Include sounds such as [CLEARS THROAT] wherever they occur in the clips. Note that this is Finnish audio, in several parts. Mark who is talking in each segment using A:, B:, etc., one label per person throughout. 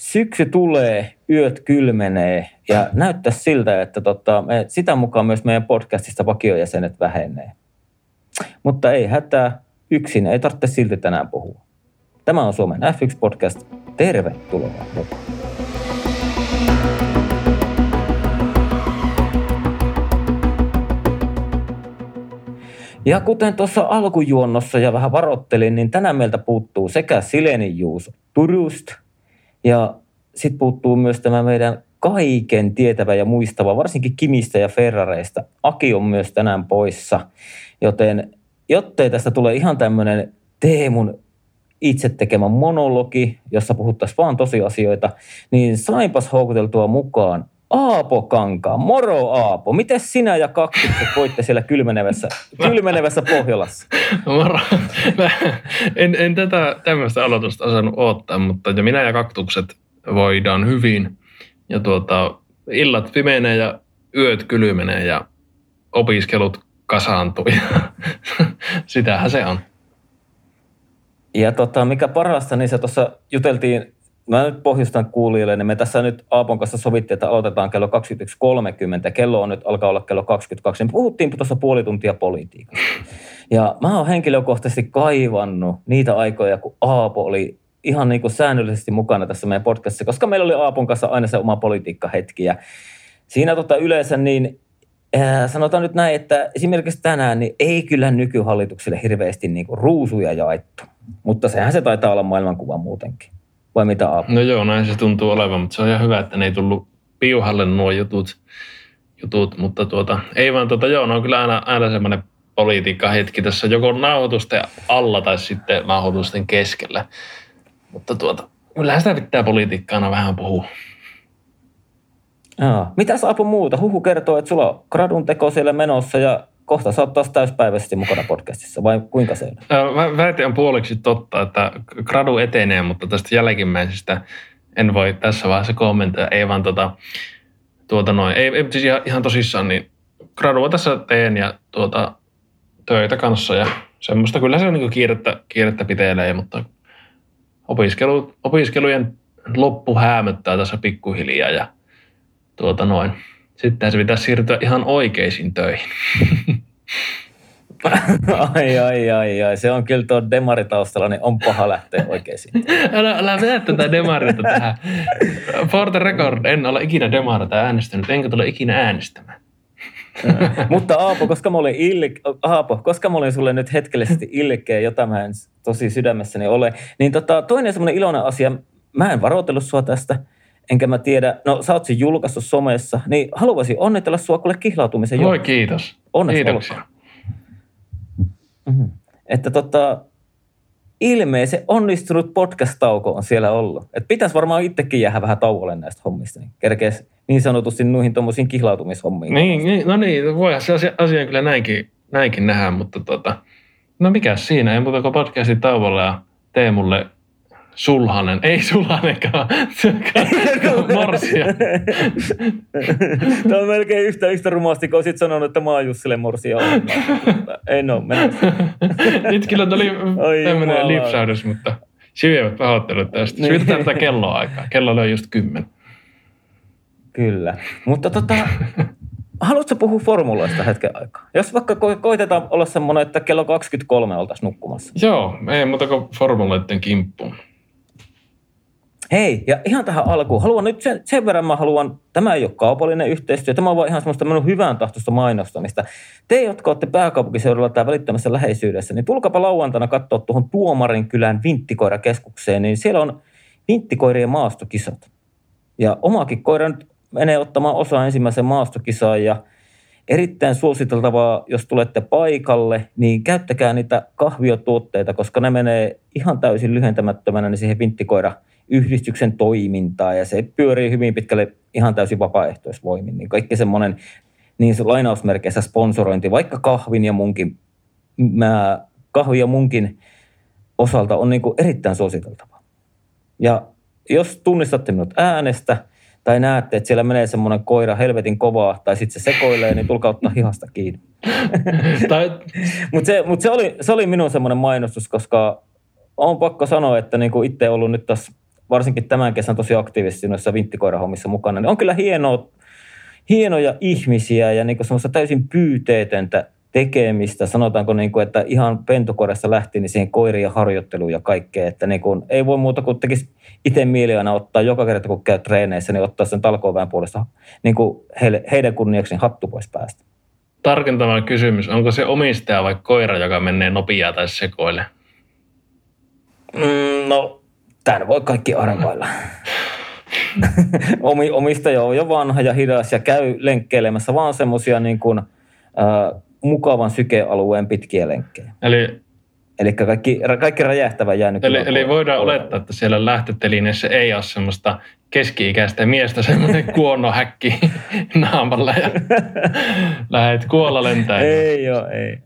A: syksy tulee, yöt kylmenee ja näyttää siltä, että tota, me, sitä mukaan myös meidän podcastista vakiojäsenet vähenee. Mutta ei hätää, yksin ei tarvitse silti tänään puhua. Tämä on Suomen F1-podcast. Tervetuloa mukaan. Ja kuten tuossa alkujuonnossa ja vähän varottelin, niin tänään meiltä puuttuu sekä Sileni Juus Turust ja sitten puuttuu myös tämä meidän kaiken tietävä ja muistava, varsinkin Kimistä ja Ferrareista. Aki on myös tänään poissa, joten jottei tästä tule ihan tämmöinen Teemun itse tekemä monologi, jossa puhuttaisiin vaan tosiasioita, niin sainpas houkuteltua mukaan Aapo Kankaa. Moro Aapo. Miten sinä ja kaktukset voitte siellä kylmenevässä, kylmenevässä Pohjolassa?
B: Moro. en, en tätä tämmöistä aloitusta osannut odottaa, mutta ja minä ja kaktukset voidaan hyvin. Ja tuota, illat pimenee ja yöt kylmenee ja opiskelut kasaantuu. Sitähän se on.
A: Ja tota, mikä parasta, niin se tuossa juteltiin mä nyt pohjustan kuulijoille, niin me tässä nyt Aapon kanssa sovittiin, että aloitetaan kello 21.30. Kello on nyt, alkaa olla kello 22. Me puhuttiin tuossa puoli tuntia politiikasta. Ja mä oon henkilökohtaisesti kaivannut niitä aikoja, kun Aapo oli ihan niin kuin säännöllisesti mukana tässä meidän podcastissa, koska meillä oli Aapon kanssa aina se oma politiikkahetki. Ja siinä tota yleensä niin sanotaan nyt näin, että esimerkiksi tänään niin ei kyllä nykyhallitukselle hirveästi niin kuin ruusuja jaettu. Mutta sehän se taitaa olla maailmankuva muutenkin. Vai mitä Aapo?
B: No joo, näin se tuntuu olevan, mutta se on ihan hyvä, että ne ei tullut piuhalle nuo jutut, jutut mutta tuota, ei vaan tuota, joo, ne on kyllä aina, aina semmoinen politiikka hetki tässä joko nauhoitusten alla tai sitten nauhoitusten keskellä. Mutta tuota, kyllähän sitä pitää politiikkaana vähän puhua.
A: Mitä Aapo muuta? Huhu kertoo, että sulla on gradun teko siellä menossa ja kohta sä oot taas täyspäiväisesti mukana podcastissa, vai kuinka se
B: on? Väite on puoliksi totta, että gradu etenee, mutta tästä jälkimmäisestä en voi tässä vaiheessa kommentoida. Ei vaan tota, tuota noin, ei, ei siis ihan, ihan tosissaan, niin gradua tässä teen ja tuota, töitä kanssa ja semmoista. Kyllä se niin kiirettä, kiirettä pitelee, mutta opiskelu, opiskelujen loppu häämöttää tässä pikkuhiljaa ja tuota noin. Sitten se pitäisi siirtyä ihan oikeisiin töihin. [LAUGHS]
A: ai, ai, ai, ai. Se on kyllä tuo demaritaustalla, niin on paha lähteä oikeisiin.
B: älä, älä vedä tätä demarita tähän. For the record, en ole ikinä demarita äänestänyt, enkä tule ikinä äänestämään.
A: Mutta Aapo, koska mä olin illik... Aapo, koska mä olin sulle nyt hetkellisesti ilkeä, jota mä en tosi sydämessäni ole, niin tota, toinen semmoinen iloinen asia, mä en varoitellut sua tästä, enkä mä tiedä, no sä oot sen julkaissut somessa, niin haluaisin onnitella sua kuule kihlautumisen
B: Voi kiitos.
A: Onneksi Kiitoksia. Mm-hmm. Että tota, ilmeisen onnistunut podcast-tauko on siellä ollut. Et pitäisi varmaan itsekin jäädä vähän tauolle näistä hommista, niin kerkees niin sanotusti noihin tuommoisiin kihlautumishommiin.
B: Niin, niin, no niin, voi se asia, asia kyllä näinkin, näinkin nähdä, mutta tota, no mikä siinä, ei muuta kuin podcastin tauolle ja Teemulle Sulhanen, ei Sulhanenkaan, morsia.
A: Tämä on melkein yhtä, yhtä rumasti, kun olisit sanonut, että mä oon Jussille morsia. En ole mennyt.
B: Nyt kyllä tuli tämmöinen lipsaudus, mutta syvät pahoittelut tästä. Niin. Syytetään tätä kelloaikaa. Kello oli just kymmen.
A: Kyllä. Mutta tota, haluatko puhua formuloista hetken aikaa? Jos vaikka ko- koitetaan olla semmoinen, että kello 23 oltaisiin nukkumassa.
B: Joo, ei muuta kuin formuloiden kimppuun.
A: Hei, ja ihan tähän alkuun. Haluan nyt sen, sen verran mä haluan, tämä ei ole kaupallinen yhteistyö, tämä on vaan ihan semmoista minun hyvän tahtoista mainostamista. Te, jotka olette pääkaupunkiseudulla tai välittömässä läheisyydessä, niin tulkapa lauantaina katsoa tuohon Tuomarin kylän vinttikoirakeskukseen, niin siellä on vinttikoirien maastokisat. Ja omakin koira nyt menee ottamaan osaa ensimmäisen maastokisaan ja erittäin suositeltavaa, jos tulette paikalle, niin käyttäkää niitä kahviotuotteita, koska ne menee ihan täysin lyhentämättömänä niin siihen vinttikoira – yhdistyksen toimintaa ja se pyörii hyvin pitkälle ihan täysin vapaaehtoisvoimin. Niin kaikki semmoinen niin se lainausmerkeissä sponsorointi, vaikka kahvin ja munkin, mä, kahvin ja munkin osalta on niin erittäin suositeltava. Ja jos tunnistatte minut äänestä tai näette, että siellä menee semmoinen koira helvetin kovaa tai sitten se sekoilee, niin tulkaa ottaa hihasta kiinni. [LAUGHS] Mutta se, mut se, oli, se oli minun semmoinen mainostus, koska on pakko sanoa, että niin kuin itse ollut nyt tässä varsinkin tämän kesän tosi aktiivisesti noissa vinttikoirahommissa mukana, niin on kyllä hienoa, hienoja ihmisiä ja niin semmoista täysin pyyteetöntä tekemistä, sanotaanko niin kuin, että ihan pentukoressa lähti niin siihen koirien harjoitteluun ja kaikkea, että niin kuin, ei voi muuta kuin tekisi itse mieli aina ottaa joka kerta, kun käy treeneissä, niin ottaa sen talkoväen puolesta niin kuin heille, heidän kunniaksi niin hattu pois päästä.
B: Tarkentava kysymys, onko se omistaja vai koira, joka menee nopeaa tai sekoille?
A: Mm, no, tämän voi kaikki arvailla. Omistaja on jo vanha ja hidas ja käy lenkkeilemässä vaan semmoisia niin kuin, äh, mukavan sykealueen pitkiä lenkkejä.
B: Eli
A: Eli kaikki, kaikki räjähtävä jäänyt.
B: Eli, eli voidaan puolella. olettaa, että siellä lähtötelineessä ei ole semmoista keski-ikäistä miestä, semmoinen [LAUGHS] kuonohäkki naamalla ja [LAUGHS] lähdet kuolla lentää.
A: Ei ole, ei.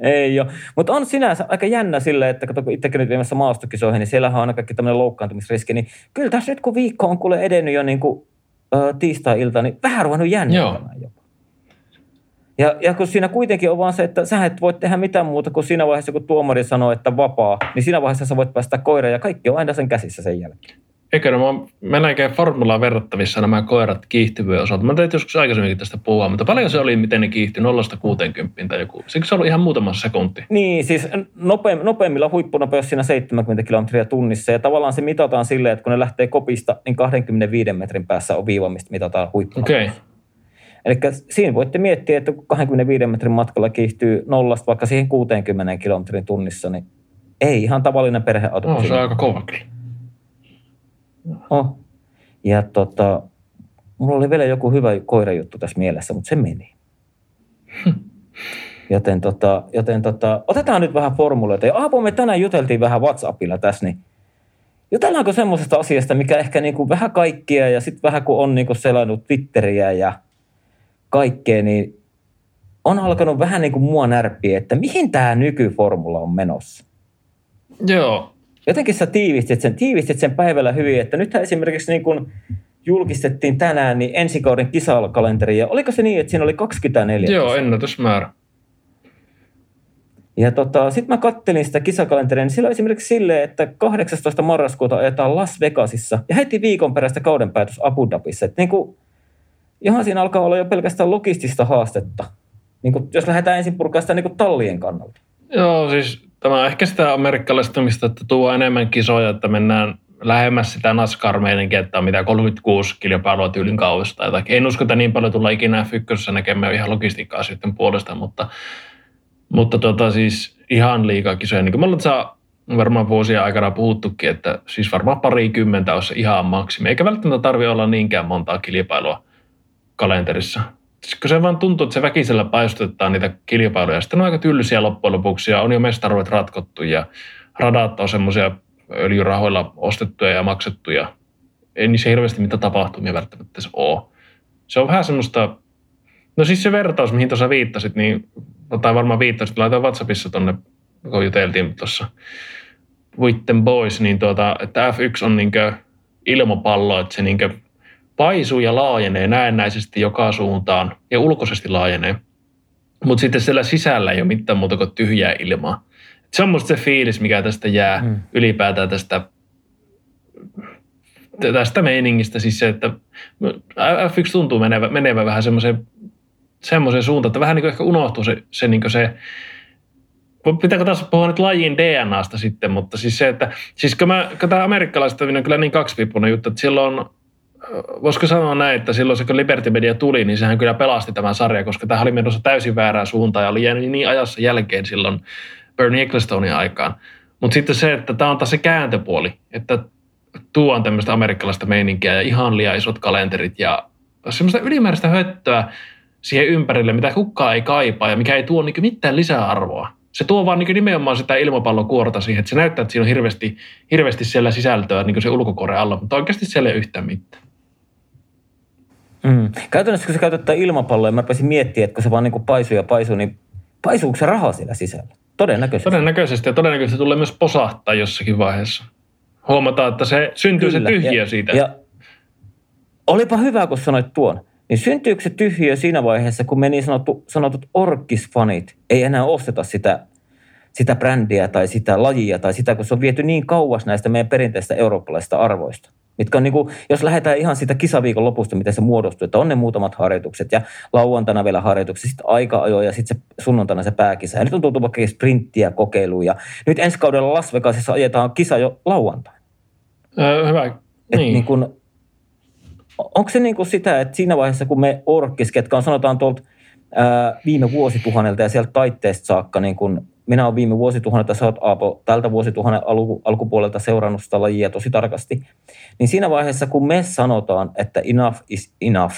A: Ei ole. Mutta on sinänsä aika jännä sille, että kun itsekin nyt viemässä maastokisoihin, niin siellähän on aina kaikki tämmöinen loukkaantumisriski. Niin kyllä tässä nyt kun viikko on kuule edennyt jo niin kuin, äh, tiistai-ilta, niin vähän ruvennut jännittämään jopa. Ja, ja kun siinä kuitenkin on vaan se, että sä et voi tehdä mitään muuta kuin siinä vaiheessa, kun tuomari sanoo, että vapaa, niin siinä vaiheessa sä voit päästä koiraan ja kaikki on aina sen käsissä sen jälkeen.
B: Eikö nämä on melkein formulaan verrattavissa nämä koirat kiihtyvyyden osalta? Mä tein joskus aikaisemminkin tästä puhua, mutta paljon se oli, miten ne kiihtyi 0-60 tai joku. Siksi se oli ihan muutama sekunti.
A: Niin, siis nopeim, nopeimmilla huippunopeus siinä 70 kilometriä tunnissa. Ja tavallaan se mitataan silleen, että kun ne lähtee kopista, niin 25 metrin päässä on viiva, mistä mitataan huippunopeus. Okay. Eli siinä voitte miettiä, että kun 25 metrin matkalla kiihtyy nollasta vaikka siihen 60 kilometrin tunnissa, niin ei ihan tavallinen perheauto.
B: No, se on aika kova
A: Oh. Ja tota, mulla oli vielä joku hyvä koirajuttu tässä mielessä, mutta se meni. Joten, tota, joten tota, otetaan nyt vähän formuloita. Ja Aapo, me tänään juteltiin vähän WhatsAppilla tässä, niin jutellaanko semmoisesta asiasta, mikä ehkä niin kuin vähän kaikkia ja sitten vähän kun on niin kuin selannut Twitteriä ja kaikkea, niin on alkanut vähän niin kuin mua närppiä, että mihin tämä nykyformula on menossa.
B: Joo,
A: jotenkin sä tiivistit sen, tiivistit sen päivällä hyvin, että nythän esimerkiksi niin kuin julkistettiin tänään niin ensi kauden kisakalenteri, ja oliko se niin, että siinä oli 24?
B: Joo, ennätysmäärä.
A: Ja tota, sitten mä kattelin sitä kisakalenteria, niin sillä on esimerkiksi silleen, että 18. marraskuuta ajetaan Las Vegasissa ja heti viikon perästä kauden päätös Abu Dhabissa. Että niin kuin, johon siinä alkaa olla jo pelkästään logistista haastetta, niin kuin, jos lähdetään ensin purkaa sitä niin kuin tallien kannalta.
B: Joo, siis tämä on ehkä sitä amerikkalaistumista, että tuo enemmän kisoja, että mennään lähemmäs sitä nascar että on mitä 36 kilpailua tyylin jotakin. En usko, että niin paljon tulla ikinä f näkemään ihan logistiikkaa sitten puolesta, mutta, mutta tota, siis ihan liikaa kisoja. Niin kuin me ollaan varmaan vuosien aikana puhuttukin, että siis varmaan parikymmentä on se ihan maksimi. Eikä välttämättä tarvi olla niinkään montaa kilpailua kalenterissa kun se vaan tuntuu, että se väkisellä paistutetaan niitä kilpailuja. Sitten on aika tylsiä loppujen lopuksi ja on jo mestaruudet ratkottu ja radat on semmoisia öljyrahoilla ostettuja ja maksettuja. Ei niissä hirveästi mitä tapahtumia välttämättä ole. Se on vähän semmoista, no siis se vertaus, mihin tuossa viittasit, niin, tai varmaan viittasit, laitoin WhatsAppissa tuonne, kun juteltiin tuossa Witten Boys, niin tuota, että F1 on niinkö ilmapallo, että se niinkö paisuu ja laajenee näennäisesti joka suuntaan ja ulkoisesti laajenee. Mutta sitten siellä sisällä ei ole mitään muuta kuin tyhjää ilmaa. Se on musta se fiilis, mikä tästä jää hmm. ylipäätään tästä, tästä meiningistä. Siis se, että F1 tuntuu menevä, menevä vähän semmoiseen semmoiseen suuntaan, että vähän niin kuin ehkä unohtuu se, se, niin kuin se pitääkö taas puhua nyt lajin DNAsta sitten, mutta siis se, että siis kun, mä, kun tämä amerikkalaiset on kyllä niin kaksipiippunen juttu, että silloin voisiko sanoa näin, että silloin se kun Liberty Media tuli, niin sehän kyllä pelasti tämän sarjan, koska tämä oli menossa täysin väärään suuntaan ja oli jäänyt niin ajassa jälkeen silloin Bernie Ecclestonein aikaan. Mutta sitten se, että tämä on taas se kääntöpuoli, että tuon tämmöistä amerikkalaista meininkiä ja ihan liian isot kalenterit ja semmoista ylimääräistä höttöä siihen ympärille, mitä kukaan ei kaipaa ja mikä ei tuo niin mitään lisäarvoa. Se tuo vaan niin nimenomaan sitä ilmapallokuorta siihen, että se näyttää, että siinä on hirveästi, hirveästi siellä sisältöä niin se ulkokuoren alla, mutta oikeasti siellä ei yhtään mitään.
A: Mm. Käytännössä kun sä käytät ilmapalloa, mä rupesin miettimään, että kun se vaan niin kuin paisuu ja paisuu, niin paisuuko se raha siellä sisällä? Todennäköisesti.
B: Todennäköisesti ja todennäköisesti tulee myös posahtaa jossakin vaiheessa. Huomataan, että se syntyy Kyllä. se tyhjiö ja, siitä. Ja
A: olipa hyvä, kun sanoit tuon. Niin syntyykö se tyhjiö siinä vaiheessa, kun meni sanottu, sanotut orkisfanit ei enää osteta sitä sitä brändiä tai sitä lajia tai sitä, kun se on viety niin kauas näistä meidän perinteistä eurooppalaisista arvoista. Mitkä on niin kuin, jos lähdetään ihan siitä kisaviikon lopusta, miten se muodostuu, että on ne muutamat harjoitukset ja lauantaina vielä harjoitukset, sitten aika ajoin ja sitten se sunnuntaina se pääkisa. Ja nyt on tultu vaikka sprinttiä kokeiluun ja nyt ensi kaudella Las Vegasissa ajetaan kisa jo lauantaina.
B: Öö, hyvä. Niin.
A: Et niin kuin, onko se niin kuin sitä, että siinä vaiheessa, kun me orkkis, ketkä on sanotaan tuolta ää, viime vuosituhannelta ja sieltä taitteesta saakka, niin kuin minä olen viime vuosituhannelta, sä oot Aapo tältä vuosituhannen alku, alkupuolelta seurannut sitä lajia tosi tarkasti, niin siinä vaiheessa, kun me sanotaan, että enough is enough,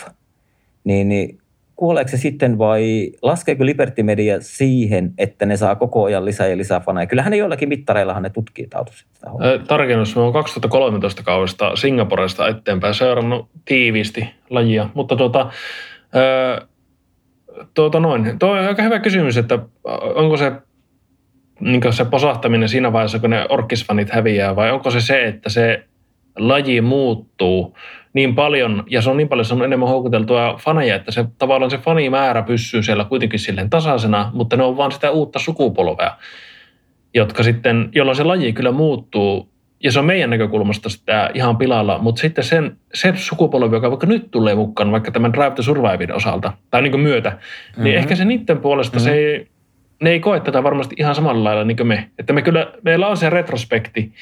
A: niin, niin kuoleeko se sitten vai laskeeko Liberty Media siihen, että ne saa koko ajan lisää ja lisää faneja? Kyllähän ne joillakin mittareillahan ne tutkii tautusi sitä
B: Tarkennus, mä oon 2013 kaudesta Singaporesta eteenpäin seurannut tiiviisti lajia, mutta tuota, tuota noin. Tuo on aika hyvä kysymys, että onko se niin se posahtaminen siinä vaiheessa, kun ne orkkisfanit häviää, vai onko se se, että se laji muuttuu niin paljon, ja se on niin paljon, se on enemmän houkuteltua faneja, että se tavallaan se fanimäärä pysyy siellä kuitenkin silleen tasaisena, mutta ne on vaan sitä uutta sukupolvea, jotka sitten, jolloin se laji kyllä muuttuu, ja se on meidän näkökulmasta sitä ihan pilalla, mutta sitten sen, se sukupolvi, joka vaikka nyt tulee mukaan, vaikka tämän Drive to Survivein osalta, tai niin kuin myötä, niin mm-hmm. niin ehkä se niiden puolesta mm-hmm. se ei, ne ei koe tätä varmasti ihan samalla lailla niin kuin me. Että me kyllä, meillä on se retrospekti,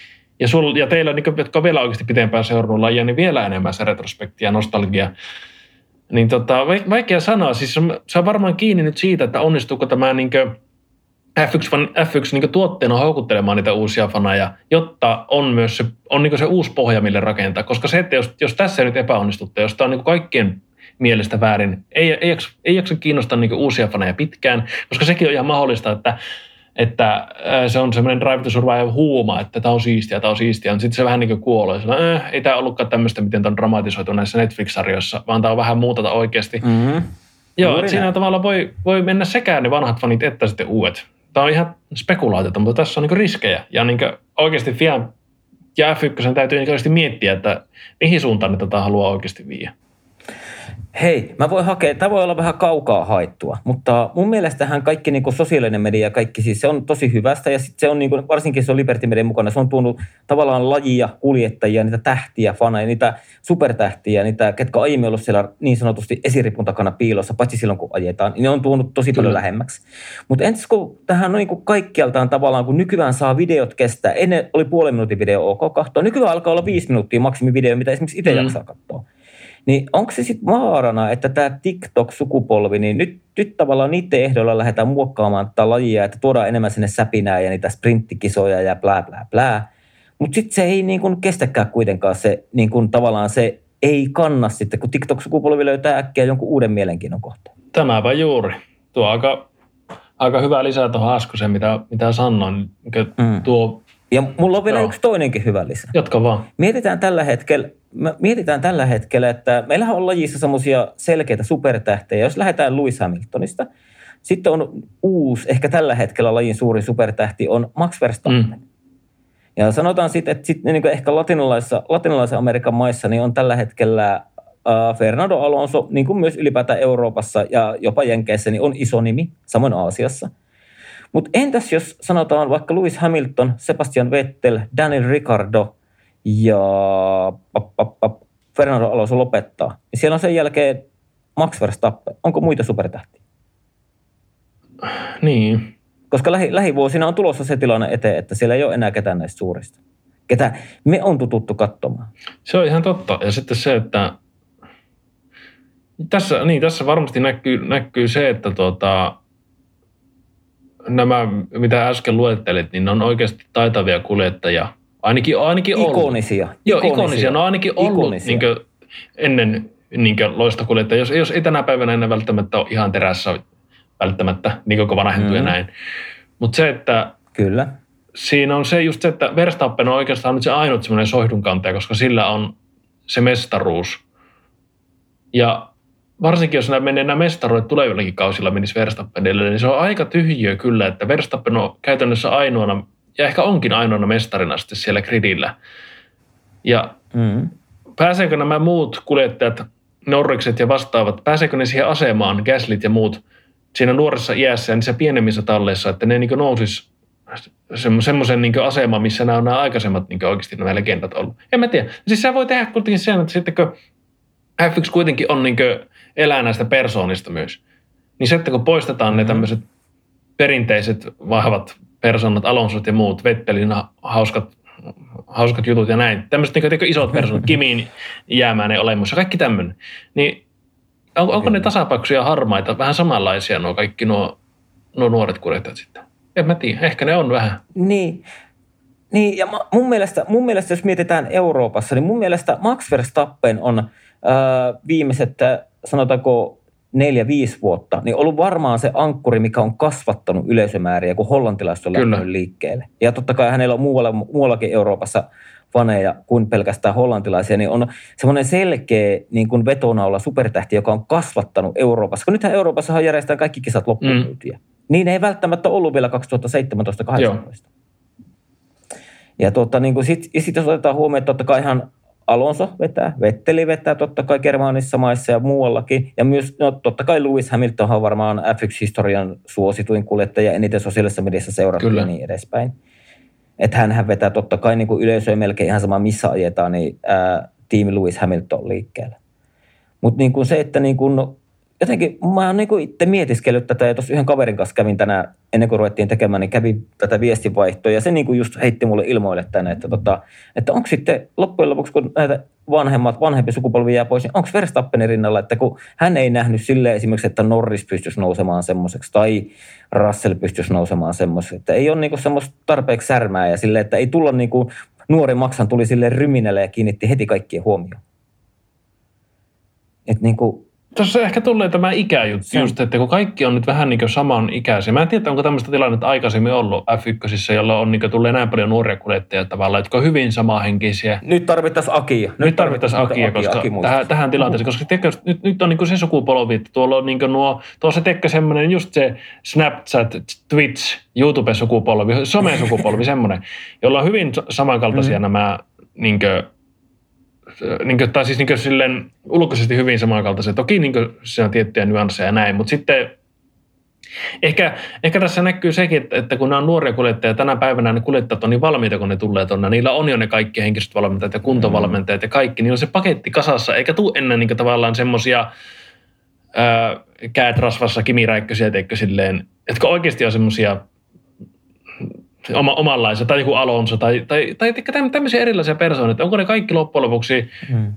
B: ja, sul, ja teillä, niin kuin, jotka on vielä oikeasti pitempään seurannut lajia, niin vielä enemmän se retrospekti ja nostalgia. Niin tota, vaikea sanoa. Siis se on varmaan kiinni nyt siitä, että onnistuuko tämä niin F1, F1 niin tuotteena houkuttelemaan niitä uusia faneja, jotta on myös se, on niin se uusi pohja, mille rakentaa. Koska se, että jos, jos tässä nyt epäonnistutte, jos tämä on niin kaikkien mielestä väärin, ei, ei, jaksa, ei jaksa kiinnostaa niin uusia faneja pitkään, koska sekin on ihan mahdollista, että että se on semmoinen Drive to Survive huuma, että tämä on siistiä, tämä on siistiä, mutta sitten se vähän niin kuin kuolee. Sillä, äh, ei tämä ollutkaan tämmöistä, miten tämä on dramatisoitu näissä Netflix-sarjoissa, vaan tämä on vähän muuta oikeasti. Mm-hmm. Joo, että siinä tavalla voi, voi mennä sekä ne vanhat fanit että sitten uudet. Tämä on ihan spekulaatiota, mutta tässä on niin riskejä. Ja niin oikeasti FIA ja F1 täytyy niin oikeasti miettiä, että mihin suuntaan ne tätä haluaa oikeasti viiä.
A: Hei, mä voin hakea, tämä voi olla vähän kaukaa haettua, mutta mun mielestähän kaikki niin sosiaalinen media, kaikki siis se on tosi hyvästä ja sit se on niin kuin, varsinkin se on Liberty Media mukana, se on tuonut tavallaan lajia, kuljettajia, niitä tähtiä, faneja, niitä supertähtiä, niitä, ketkä aiemmin ollut siellä niin sanotusti esiripun takana piilossa, paitsi silloin kun ajetaan, niin ne on tuonut tosi Kyllä. paljon lähemmäksi. Mutta entäs kun tähän on niin kuin kaikkialtaan tavallaan, kun nykyään saa videot kestää, ennen oli puolen minuutin video ok katsoa, nykyään alkaa olla viisi minuuttia maksimivideo, mitä esimerkiksi itse mm. jaksaa katsoa. Niin onko se sitten vaarana, että tämä TikTok-sukupolvi, niin nyt, nyt tavallaan niiden ehdoilla lähdetään muokkaamaan tätä lajia, että tuodaan enemmän sinne säpinää ja niitä sprinttikisoja ja blää blää blää. Mutta sitten se ei niin kuin kestäkään kuitenkaan se, niin kuin tavallaan se ei kanna sitten, kun TikTok-sukupolvi löytää äkkiä jonkun uuden mielenkiinnon kohteen.
B: Tämäpä juuri. Tuo aika, aika hyvä lisää tuohon Askoseen, mitä, mitä sanoin. Mm. Tuo,
A: ja mulla on vielä Joo. yksi toinenkin hyvä lisä.
B: Jatka vaan.
A: Mietitään tällä hetkellä, mietitään tällä hetkellä, että meillähän on lajissa semmoisia selkeitä supertähtejä. Jos lähdetään Lewis Hamiltonista, sitten on uusi, ehkä tällä hetkellä lajin suuri supertähti on Max Verstappen. Mm. Ja sanotaan sitten, että sitten niin ehkä latinalaisessa, latinalaisen Amerikan maissa niin on tällä hetkellä uh, Fernando Alonso, niin kuin myös ylipäätään Euroopassa ja jopa Jenkeissä, niin on iso nimi, samoin Aasiassa. Mutta entäs jos sanotaan vaikka Lewis Hamilton, Sebastian Vettel, Daniel Ricardo – ja pap, pap, pap, Fernando Alonso lopettaa, niin siellä on sen jälkeen Max Verstappen. Onko muita supertähtiä?
B: Niin.
A: Koska lähi, lähivuosina on tulossa se tilanne eteen, että siellä ei ole enää ketään näistä suurista. Ketä me on tututtu katsomaan.
B: Se on ihan totta. Ja sitten se, että tässä, niin, tässä varmasti näkyy, näkyy se, että tuota, nämä, mitä äsken luettelit, niin ne on oikeasti taitavia kuljettajia – Ainakin, ainakin
A: ollut. Ikonisia.
B: Joo, ikonisia. ikonisia. No ainakin ollut ikonisia. niin ennen niin loistokuljettaja. Jos, jos ei tänä päivänä enää välttämättä ole ihan terässä välttämättä, niin kuin vanhentuu mm. ja näin. Mutta se, että
A: Kyllä.
B: siinä on se just se, että Verstappen on oikeastaan nyt se ainut semmoinen soihdunkantaja, koska sillä on se mestaruus. Ja varsinkin jos nämä menee nämä mestaruudet tulevillakin kausilla menisi Verstappenille, niin se on aika tyhjiö kyllä, että Verstappen on käytännössä ainoana ja ehkä onkin ainoana mestarina sitten siellä gridillä. Ja mm. pääseekö nämä muut kuljettajat, Norrikset ja vastaavat, pääseekö ne siihen asemaan, Gaslit ja muut, siinä nuoressa iässä ja niissä pienemmissä talleissa, että ne niin nousis semmoisen niin aseman, missä nämä on nämä aikaisemmat niin oikeasti nämä legendat ollut. En mä tiedä. Siis se voi tehdä kuitenkin sen, että sitten kun F1 kuitenkin on niin elää näistä persoonista myös, niin se, että kun poistetaan mm-hmm. ne tämmöiset perinteiset vahvat persoonat, Alonsot ja muut, Vettelin hauskat, hauskat jutut ja näin, tämmöiset niin isot persoonat, [LAUGHS] Kimiin jäämään ei olemassa, kaikki tämmöinen, niin on, onko ne tasapaikkoisia harmaita, vähän samanlaisia nuo kaikki nuo, nuo nuoret kuljettajat sitten? En mä tiedä, ehkä ne on vähän.
A: Niin, niin ja mun mielestä, mun mielestä, jos mietitään Euroopassa, niin mun mielestä Max Verstappen on äh, viimeiset, sanotaanko neljä, viisi vuotta, niin ollut varmaan se ankkuri, mikä on kasvattanut yleisömääriä, kun hollantilaiset on lähtenyt liikkeelle. Ja totta kai hänellä on muualla, muuallakin Euroopassa faneja kuin pelkästään hollantilaisia, niin on semmoinen selkeä niin kuin vetonaula supertähti, joka on kasvattanut Euroopassa. Kun nythän Euroopassa järjestetään kaikki kisat loppuun mm. Niin ei välttämättä ollut vielä 2017-2018. Ja tuota, niin sitten sit jos otetaan huomioon, että totta kai ihan Alonso vetää, Vetteli vetää totta kai Germanissa maissa ja muuallakin. Ja myös no, totta kai Lewis Hamilton on varmaan F1-historian suosituin kuljettaja, eniten sosiaalisessa mediassa seurattu ja niin edespäin. Että hän vetää totta kai niin kuin yleisöä melkein ihan sama missä ajetaan, niin ää, tiimi Lewis Hamilton liikkeelle. Mutta niin kuin se, että niin kuin, jotenkin mä oon niin itse mietiskellyt tätä ja tuossa yhden kaverin kanssa kävin tänään, ennen kuin ruvettiin tekemään, niin kävin tätä viestinvaihtoa ja se niin kuin just heitti mulle ilmoille tänne, että, tota, että onko sitten loppujen lopuksi, kun näitä vanhemmat, vanhempi sukupolvi jää pois, niin onko Verstappenin rinnalla, että kun hän ei nähnyt sille esimerkiksi, että Norris pystyisi nousemaan semmoiseksi tai Russell pystyisi nousemaan semmoiseksi, että ei ole niin kuin semmoista tarpeeksi särmää ja sille, että ei tulla niin kuin nuori maksan tuli sille ryminälle ja kiinnitti heti kaikkien huomioon. Että niin kuin,
B: Tuossa ehkä tulee tämä ikäjuttu Sen. just, että kun kaikki on nyt vähän niin kuin saman ikäisiä. Mä en tiedä, onko tämmöistä tilannetta aikaisemmin ollut F1, jolla on niin tulee näin paljon nuoria kuljettajia tavallaan, jotka on hyvin samanhenkisiä.
A: Nyt tarvittaisiin Akia.
B: Nyt, nyt tarvittaisiin Akia, Akia, koska Akia tähän, tähän tilanteeseen, koska tekö, nyt, nyt on niin kuin se sukupolvi, että tuolla on niin nuo, tuossa tekee semmoinen just se Snapchat, Twitch, YouTube-sukupolvi, some-sukupolvi [LAUGHS] semmoinen, jolla on hyvin samankaltaisia mm-hmm. nämä niin kuin, niin kuin, tai siis niin kuin silleen ulkoisesti hyvin samankaltaisia. Toki niin kuin, se on tiettyjä nyansseja ja näin, mutta sitten Ehkä, ehkä tässä näkyy sekin, että, kun nämä on nuoria kuljettajia, tänä päivänä ne kuljettajat on niin valmiita, kun ne tulee tuonne. Niillä on jo ne kaikki henkiset valmentajat ja kuntovalmentajat ja kaikki. Niillä on se paketti kasassa, eikä tule ennen niin tavallaan semmoisia käät rasvassa kimiräikkösiä, teikö silleen, jotka oikeasti on semmoisia oma, omanlaisia, tai joku Alonso, tai, tai, tai, tai tämmöisiä erilaisia persoonat. Onko ne kaikki loppujen lopuksi mm.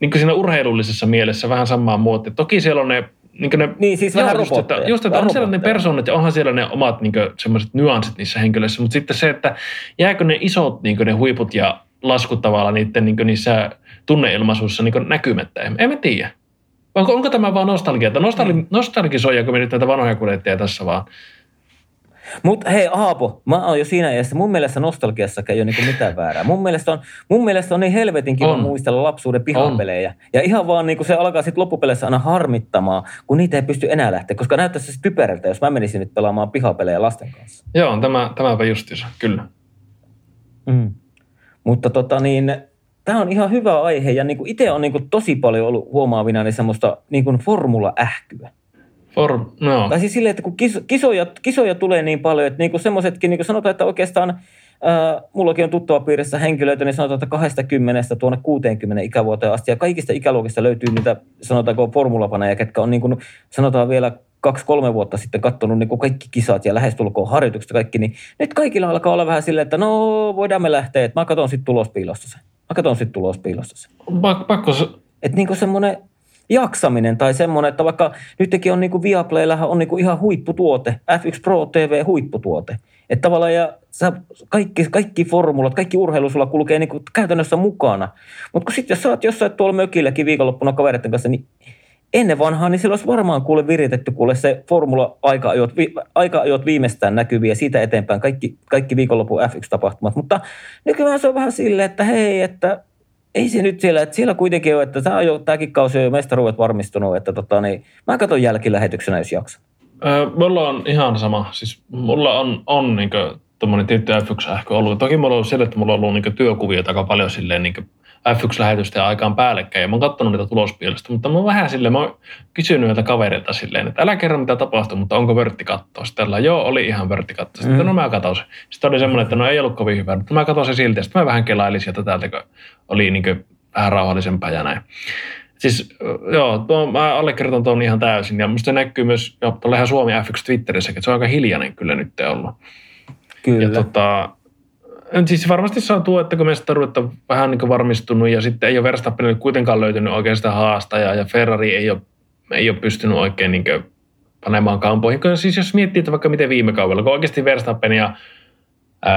B: niin siinä urheilullisessa mielessä vähän samaa muotia? Toki siellä on ne niin, ne,
A: niin siis vähän
B: just, että, just, että on siellä ne persoonat ja onhan siellä ne omat niin semmoiset nyanssit niissä henkilöissä, mutta sitten se, että jääkö ne isot niin ne huiput ja laskut tavallaan niiden, niin niissä tunneilmaisuissa niin näkymättä, en, en mä tiedä. Onko, onko tämä vaan nostalgia? Nostalgi, nostalgisoijako me nyt näitä vanhoja kuljettajia tässä vaan?
A: Mutta hei Aapo, mä oon jo siinä iässä, mun mielestä nostalgiassakaan ei ole niinku mitään väärää. Mun mielestä on, mun mielestä on niin helvetin kiva on. muistella lapsuuden pihapelejä. On. Ja ihan vaan niinku se alkaa sitten loppupeleissä aina harmittamaan, kun niitä ei pysty enää lähteä. Koska näyttää se typerältä, jos mä menisin nyt pelaamaan pihapelejä lasten kanssa.
B: Joo, tämä, tämäpä justiinsa, kyllä.
A: Mm. Mutta tota niin, tämä on ihan hyvä aihe ja niin itse on niin tosi paljon ollut huomaavina niin semmoista niin formula-ähkyä.
B: For, no.
A: Tai siis silleen, että kun kisoja, kisoja tulee niin paljon, että niin semmoisetkin, niin kuin sanotaan, että oikeastaan Äh, mullakin on tuttava piirissä henkilöitä, niin sanotaan, että 20 tuonne 60 ikävuoteen asti. Ja kaikista ikäluokista löytyy niitä, sanotaanko formulapaneja, ketkä on niin kuin, sanotaan vielä kaksi-kolme vuotta sitten katsonut niin kuin kaikki kisat ja lähestulkoon harjoitukset kaikki, niin nyt kaikilla alkaa olla vähän silleen, että no voidaan me lähteä, että mä katson sitten tulospiilosta sen. Mä katson sitten tulospiilosta sen.
B: Pakko
A: Että niin kuin semmoinen jaksaminen tai semmoinen, että vaikka nytkin on niin kuin Viaplayllähän on niin kuin ihan huipputuote, F1 Pro TV huipputuote. Että tavallaan ja sä, kaikki, kaikki formulat, kaikki urheilu sulla kulkee niin kuin käytännössä mukana. Mutta kun sitten jos sä oot jossain tuolla mökilläkin viikonloppuna kavereiden kanssa, niin ennen vanhaa, niin sillä olisi varmaan kuule viritetty kuule se formula aika-ajot, vi, aika-ajot viimeistään näkyviä siitä eteenpäin, kaikki, kaikki viikonlopun F1-tapahtumat. Mutta nykyään se on vähän silleen, että hei, että ei se nyt siellä, että siellä kuitenkin on, että tämä jo, tämäkin kausi on jo mestaruudet varmistunut, että tota, niin, mä katson jälkilähetyksenä, jos jaksan.
B: Öö, mulla on ihan sama. Siis mulla on, on niin tuommoinen tietty F1 ehkä ollut. Toki mulla on ollut sille, että mulla on ollut niin työkuvia aika paljon silleen niin F1-lähetysten aikaan päällekkäin ja mä oon katsonut niitä tulospielistä, mutta mä oon vähän silleen, mä oon kysynyt näiltä kavereilta silleen, että älä kerro mitä tapahtui, mutta onko vörttikatto? Sitten tällä, joo, oli ihan vörttikatto. Sitten mm. no mä katsoin. Sitten oli semmoinen, että no ei ollut kovin hyvä, mutta mä katsoin se silti. Sitten mä vähän kelailin sieltä täältä, kun oli niin kuin vähän rauhallisempaa ja näin. Siis joo, tuo, mä allekirjoitan tuon ihan täysin. Ja musta näkyy myös jo tuolla Suomi F1 Twitterissä, että se on aika hiljainen kyllä nyt ollut.
A: Kyllä.
B: Ja tota, siis varmasti saa tuo, että kun mestaruutta on vähän niin varmistunut ja sitten ei ole Verstappenille kuitenkaan löytynyt oikein sitä haastajaa ja Ferrari ei ole, ei ole pystynyt oikein niin panemaan kampoihin. Siis jos miettii, että vaikka miten viime kaudella, kun oikeasti Verstappen ja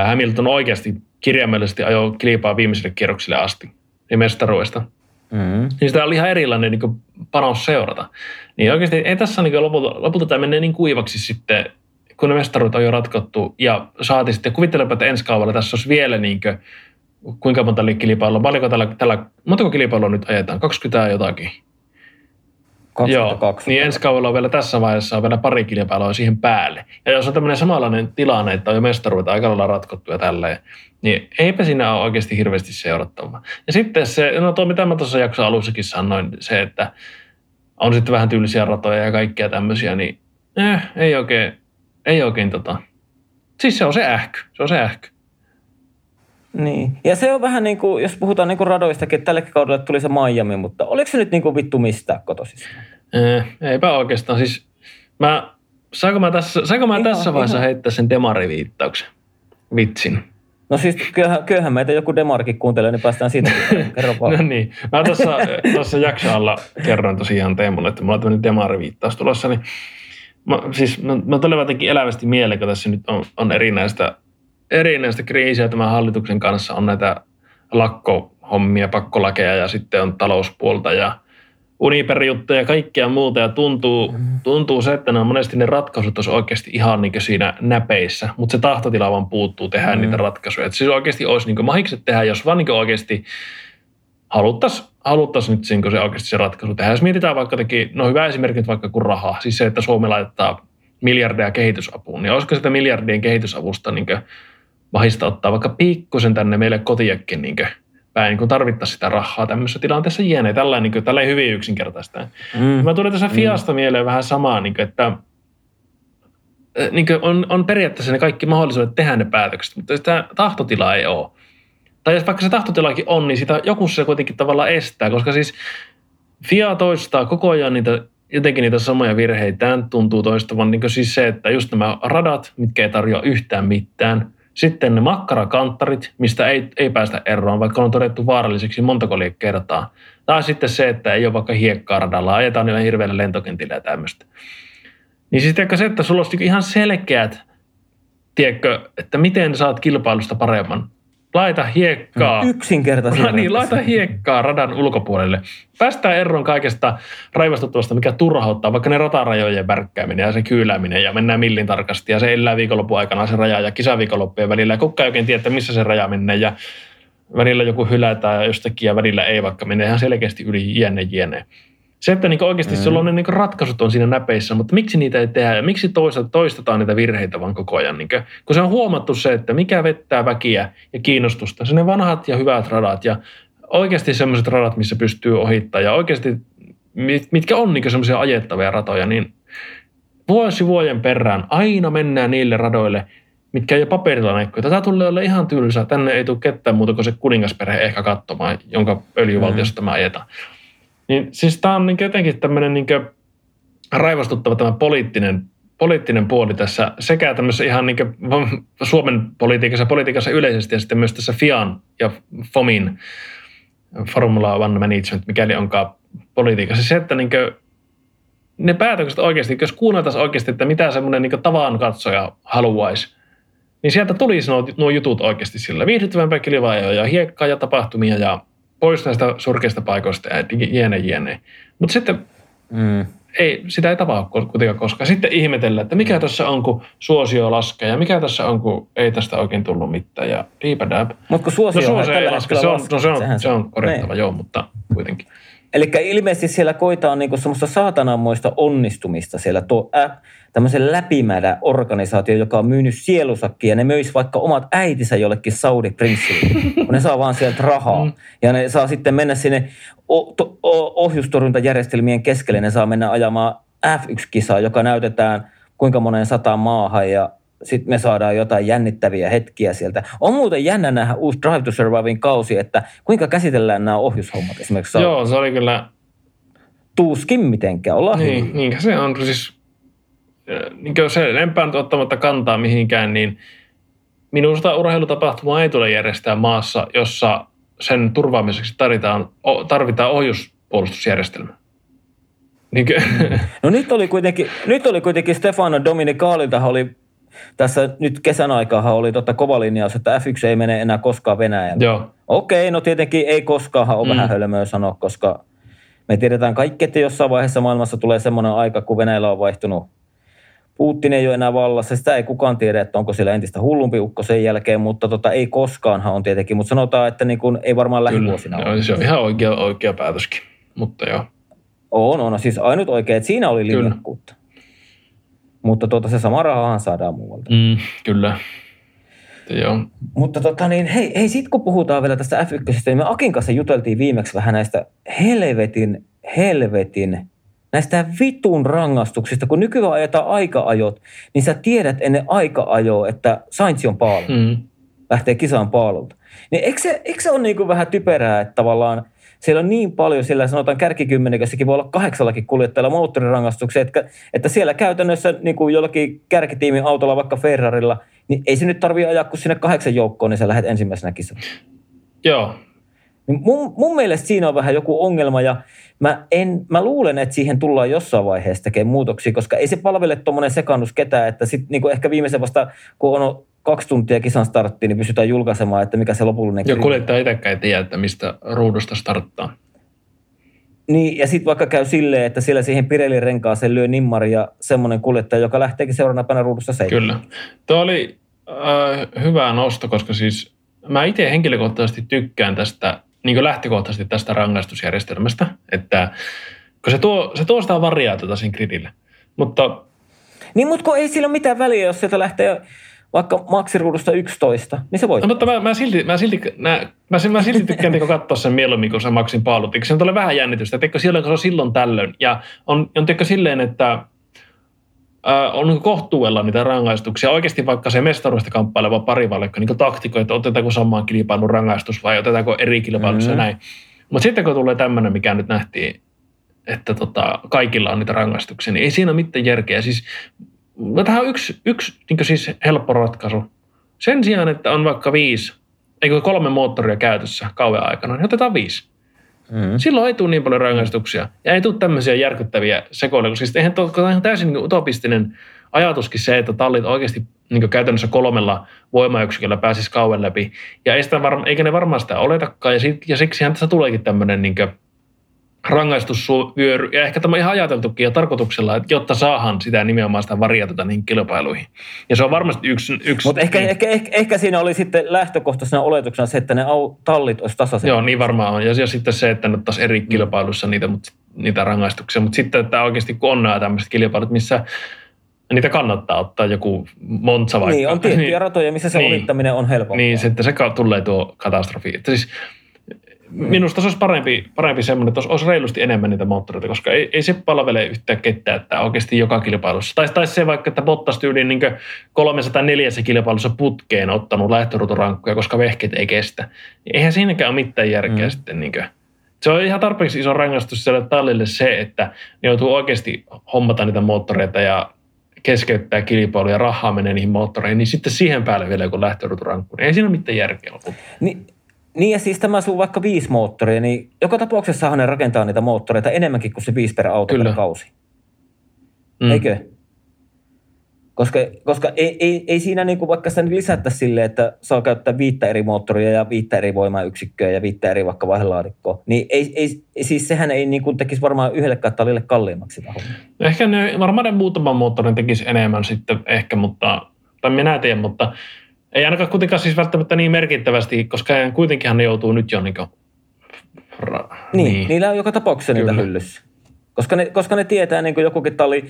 B: Hamilton oikeasti kirjaimellisesti ajoi kilpaa viimeiselle kierroksille asti, niin mestaruudesta – Mm. Niin sitä oli ihan erilainen niin panos seurata. Niin oikeasti ei tässä niin lopulta, lopulta tämä menee niin kuivaksi sitten, kun ne mestaruut on jo ratkottu ja saatiin sitten, kuvittelepa, että ensi kaudella tässä olisi vielä niin kuin, kuinka monta kilpailua, paljonko tällä, tällä, montako kilpailua nyt ajetaan, 20 jotakin.
A: 22.
B: Joo, niin ensi kaudella on vielä tässä vaiheessa on vielä pari kilpailua siihen päälle. Ja jos on tämmöinen samanlainen tilanne, että on jo mestaruutta aika lailla ratkottu ja tälleen, niin eipä siinä ole oikeasti hirveästi seurattavaa. Ja sitten se, no tuo mitä mä tuossa jakson alussakin sanoin, se, että on sitten vähän tyylisiä ratoja ja kaikkia tämmöisiä, niin eh, ei oikein, ei oikein tota. Siis se on se ähky, se on se ähky.
A: Niin. Ja se on vähän niin kuin, jos puhutaan niin kuin radoistakin, että tälle kaudelle tuli se Miami, mutta oliko se nyt niin kuin vittu mistään kotosissa?
B: Eh, eipä oikeastaan. Siis mä, saanko mä tässä, saanko mä ihan, tässä vaiheessa ihan. heittää sen demariviittauksen? Vitsin.
A: No siis kyllähän, kyllähän meitä joku demarkin kuuntelee, niin päästään siitä. [LAUGHS] Kerro
B: no niin. Mä tuossa, tuossa jaksoalla kerroin tosiaan Teemulle, että mulla on tämmöinen demariviittaus tulossa, niin mä, siis mä, mä tuli jotenkin elävästi mieleen, kun tässä nyt on, on erinäistä, erinäistä kriisiä tämän hallituksen kanssa, on näitä lakkohommia, pakkolakeja ja sitten on talouspuolta ja Uniper-juttuja ja kaikkea muuta ja tuntuu, mm. tuntuu se, että ne on monesti ne ratkaisut olisi oikeasti ihan niin siinä näpeissä, mutta se tahtotila vaan puuttuu tehdä mm. niitä ratkaisuja. Että siis oikeasti olisi niin mahikset tehdä, jos vaan niin oikeasti haluttaisiin haluttais nyt niin se oikeasti se ratkaisu tehdä. Jos mietitään vaikka teki, no hyvä esimerkki vaikka kuin raha, siis se, että Suomi laittaa miljardeja kehitysapuun, niin olisiko sitä miljardien kehitysavusta niin mahista ottaa vaikka pikkusen tänne meille kotiakin niin päin, kun tarvittaisiin sitä rahaa tämmöisessä tilanteessa jene. Tällainen, niin tällainen hyvin yksinkertaista. Mm. Mä tulin tässä mm. Fiasta mm. mieleen vähän samaa, niin kuin, että niin on, on periaatteessa ne kaikki mahdollisuudet tehdä ne päätökset, mutta sitä tahtotilaa ei ole. Tai jos vaikka se tahtotilakin on, niin sitä joku se kuitenkin tavallaan estää, koska siis FIA toistaa koko ajan niitä, jotenkin niitä samoja virheitä. tuntuu toistavan niin siis se, että just nämä radat, mitkä ei tarjoa yhtään mitään – sitten ne makkarakanttarit, mistä ei, ei päästä eroon, vaikka on todettu vaaralliseksi montako kertaa. Tai sitten se, että ei ole vaikka hiekkaa radalla, ajetaan niillä hirveillä lentokentillä ja tämmöistä. Niin sitten se, että sulla olisi ihan selkeät, tiedätkö, että miten saat kilpailusta paremman laita hiekkaa.
A: Mm, yksinkertaisesti.
B: Niin, laita hiekkaa radan ulkopuolelle. Päästään eroon kaikesta raivastuttavasta, mikä turhauttaa, vaikka ne ratarajojen värkkääminen ja se kyylääminen ja mennään millin tarkasti ja se elää viikonlopun aikana se raja ja kisaviikonloppujen välillä. Ja kukaan ei oikein tiedä, missä se raja menee ja välillä joku hylätään jostakin ja välillä ei, vaikka menee ihan selkeästi yli jene jene. Se, että niin oikeasti mm. sulla on ne niin ratkaisut on siinä näpeissä, mutta miksi niitä ei tehdä ja miksi toistetaan niitä virheitä vaan koko ajan? Niin kuin, kun se on huomattu se, että mikä vettää väkiä ja kiinnostusta, se ne vanhat ja hyvät radat ja oikeasti sellaiset radat, missä pystyy ohittamaan ja oikeasti mitkä on niin semmoisia ajettavia ratoja, niin vuosi vuoden perään aina mennään niille radoille, mitkä ei ole paperilla näkyy. Tätä tulee olla ihan tylsä. Tänne ei tule ketään muuta kuin se kuningasperhe ehkä katsomaan, jonka öljyvaltiosta mm. tämä ajetaan. Niin siis tämä on niin jotenkin tämmöinen niin raivostuttava tämä poliittinen, poliittinen puoli tässä sekä tämmöisessä ihan niin Suomen politiikassa, politiikassa yleisesti ja sitten myös tässä FIAN ja FOMin Formula One Management, mikäli onkaan politiikassa. Se, että niin ne päätökset oikeasti, jos kuunneltaisiin oikeasti, että mitä semmoinen niin tavan katsoja haluaisi, niin sieltä tulisi nuo, nuo jutut oikeasti sillä viihdyttävämpää kilvaa ja hiekkaa ja tapahtumia ja pois näistä surkeista paikoista ja jene jene. Mutta sitten mm. ei, sitä ei tapahdu kuitenkaan koskaan. Sitten ihmetellä, että mikä tässä on, kun suosio laskee ja mikä tässä on, kun ei tästä oikein tullut mitään ja diipadab.
A: Mutta kun suosio, no, suosio ei laske,
B: se on, no, se on, se on korjattava, niin. joo, mutta kuitenkin.
A: Eli ilmeisesti siellä koitaan niinku semmoista saatananmoista onnistumista siellä tuo äh, tämmöisen läpimädä organisaatio, joka on myynyt sielusakki ja ne möisi vaikka omat äitinsä jollekin Saudi-prinssille, [LAUGHS] kun ne saa vaan sieltä rahaa. Mm. Ja ne saa sitten mennä sinne ohjustorjuntajärjestelmien keskelle, ne saa mennä ajamaan F1-kisaa, joka näytetään kuinka moneen sataan maahan ja sitten me saadaan jotain jännittäviä hetkiä sieltä. On muuten jännä nähdä uusi Drive to Survivin kausi, että kuinka käsitellään nämä ohjushommat esimerkiksi.
B: Joo, se oli kyllä...
A: Tuuskin mitenkään, ollaan
B: niin, niin, se on siis... Niin se enempää ottamatta kantaa mihinkään, niin minusta urheilutapahtumaa ei tule järjestää maassa, jossa sen turvaamiseksi tarvitaan, tarvitaan ohjuspuolustusjärjestelmä.
A: Niinkö? No nyt oli kuitenkin, nyt oli kuitenkin Stefano Dominicaalilta oli tässä nyt kesän aikaa oli totta kova linjaus, että F1 ei mene enää koskaan Venäjälle.
B: Joo.
A: Okei, no tietenkin ei koskaan ole mm. vähän hölmöä sanoa, koska me tiedetään kaikki, että jossain vaiheessa maailmassa tulee semmoinen aika, kun Venäjällä on vaihtunut Putin ei ole enää vallassa. Sitä ei kukaan tiedä, että onko siellä entistä hullumpi ukko sen jälkeen, mutta tota, ei koskaanhan on tietenkin. Mutta sanotaan, että niin kun, ei varmaan lähivuosina
B: Kyllä. ole. Se on ihan oikea, oikea päätöskin, mutta joo.
A: On, on. Siis ainut oikein, että siinä oli linjakkuutta. Mutta tuota, se sama rahahan saadaan muualta.
B: Mm, kyllä. Joo.
A: Mutta tota niin, hei, hei sit kun puhutaan vielä tästä F1, niin me Akin kanssa juteltiin viimeksi vähän näistä helvetin, helvetin, näistä vitun rangaistuksista. Kun nykyään ajetaan aika-ajot, niin sä tiedät ennen aika-ajoa, että Sainz on paalu. Mm. Lähtee kisaan paalulta. Niin eikö se, eikö se ole niin kuin vähän typerää, että tavallaan – siellä on niin paljon, sillä sanotaan kärkikymmenikössäkin voi olla kahdeksallakin kuljettajalla moottorirangaistuksia, että, että siellä käytännössä niin kuin jollakin kärkitiimin autolla, vaikka Ferrarilla, niin ei se nyt tarvitse ajaa kuin sinne kahdeksan joukkoon, niin sä lähdet ensimmäisenä kisaan.
B: Joo.
A: Niin mun, mun mielestä siinä on vähän joku ongelma ja mä, en, mä luulen, että siihen tullaan jossain vaiheessa tekemään muutoksia, koska ei se palvele tuommoinen sekannus ketään, että sitten niin ehkä viimeisen vasta, kun on kaksi tuntia kisan starttiin, niin pystytään julkaisemaan, että mikä se lopullinen
B: Ja kuljettaja itsekään ei tiedä, että mistä ruudusta starttaa.
A: Niin, ja sitten vaikka käy silleen, että siellä siihen Pirelin renkaaseen lyö nimmari ja semmoinen kuljettaja, joka lähteekin seuraavana päivänä ruudussa seitsemän.
B: Kyllä. Tuo oli äh, hyvä nosto, koska siis mä itse henkilökohtaisesti tykkään tästä, niin kuin lähtökohtaisesti tästä rangaistusjärjestelmästä, että kun se tuo, se tuo sitä variaatiota siinä gridille. Mutta
A: niin, mutta ei sillä ole mitään väliä, jos sieltä lähtee vaikka maksiruudusta 11, niin se voi.
B: No, mutta mä, mä, silti, mä, silti, mä, mä, mä silti tykkään niin katsoa sen mieluummin, kun se maksin paalut. Se tulee vähän jännitystä, että silloin, kun se on silloin tällöin. Ja on, on teikö silleen, että äh, on niin kohtuudella niitä rangaistuksia. Oikeasti vaikka se mestaruudesta kamppaileva pari vaikka niin taktiko, että otetaanko samaan kilpailun rangaistus vai otetaanko eri kilpailussa mm-hmm. näin. Mutta sitten kun tulee tämmöinen, mikä nyt nähtiin, että tota, kaikilla on niitä rangaistuksia, niin ei siinä ole mitään järkeä. Siis No tähän on yksi, yksi niin siis helppo ratkaisu. Sen sijaan, että on vaikka viisi, eikö kolme moottoria käytössä kauan aikana, niin otetaan viisi. Mm. Silloin ei tule niin paljon rangaistuksia ja ei tule tämmöisiä järkyttäviä sekoiluja, koska siis eihän to, ihan täysin niin utopistinen ajatuskin se, että tallit oikeasti niin käytännössä kolmella voimayksiköllä pääsisi kauan läpi. Ja ei sitä varma, eikä ne varmaan sitä oletakaan, ja, sit, ja siksihän tässä tuleekin tämmöinen niin rangaistusvyöry, ja ehkä tämä ihan ajateltukin ja tarkoituksella, että jotta saahan sitä nimenomaan sitä variaatiota niin kilpailuihin. Ja se on varmasti yksi... yksi
A: Mutta ehkä, ehkä, ehkä, ehkä, siinä oli sitten lähtökohtaisena oletuksena se, että ne tallit olisi tasaisia.
B: Joo, niin varmaan on. Ja, ja sitten se, että ne ottaisi eri mm. kilpailussa niitä, mutta, niitä rangaistuksia. Mutta sitten, että oikeasti kun on nämä tämmöiset kilpailut, missä niitä kannattaa ottaa joku Monza vaikka.
A: Niin, on tiettyjä [LAUGHS] niin, ratoja, missä se niin, olittaminen on helpompaa.
B: Niin, sitten se tulee tuo katastrofi. Että siis Minusta se olisi parempi, parempi semmoinen, että olisi reilusti enemmän niitä moottoreita, koska ei, ei se palvele yhtään ketään, että oikeasti joka kilpailussa. Tai, tai se vaikka, että Bottas tyyliin niin 304 kilpailussa putkeen ottanut lähtöruuturankkuja, koska vehkeet ei kestä. Eihän siinäkään ole mitään järkeä mm. sitten. Niin kuin. Se on ihan tarpeeksi iso rangaistus siellä tallille se, että ne joutuu oikeasti hommata niitä moottoreita ja keskeyttää kilpailu ja rahaa menee niihin moottoreihin, niin sitten siihen päälle vielä joku lähtöruuturankku. Ei siinä ole mitään järkeä lopulta.
A: Niin, niin ja siis tämä sun vaikka viisi moottoria, niin joka tapauksessa ne rakentaa niitä moottoreita enemmänkin kuin se viisi per auto Kyllä. per kausi. Mm. Eikö? Koska, koska ei, ei, ei siinä niin kuin vaikka sitä lisätä silleen, että saa käyttää viittä eri moottoria ja viittä eri voimayksikköä ja viittä eri vaikka vaihdelaatikkoa, niin ei, ei, siis sehän ei niin kuin tekisi varmaan yhdellekään tallille kalliimmaksi sitä hommia.
B: Ehkä ne, varmaan ne muutaman moottorin tekisi enemmän sitten ehkä, mutta, tai minä tiedän, mutta ei ainakaan kuitenkaan siis välttämättä niin merkittävästi, koska kuitenkinhan ne joutuu nyt jo niin Ra-
A: Niin, niin, niillä on joka tapauksessa niitä hyllyssä. Koska ne, koska ne tietää, niin kuin jokukin talli,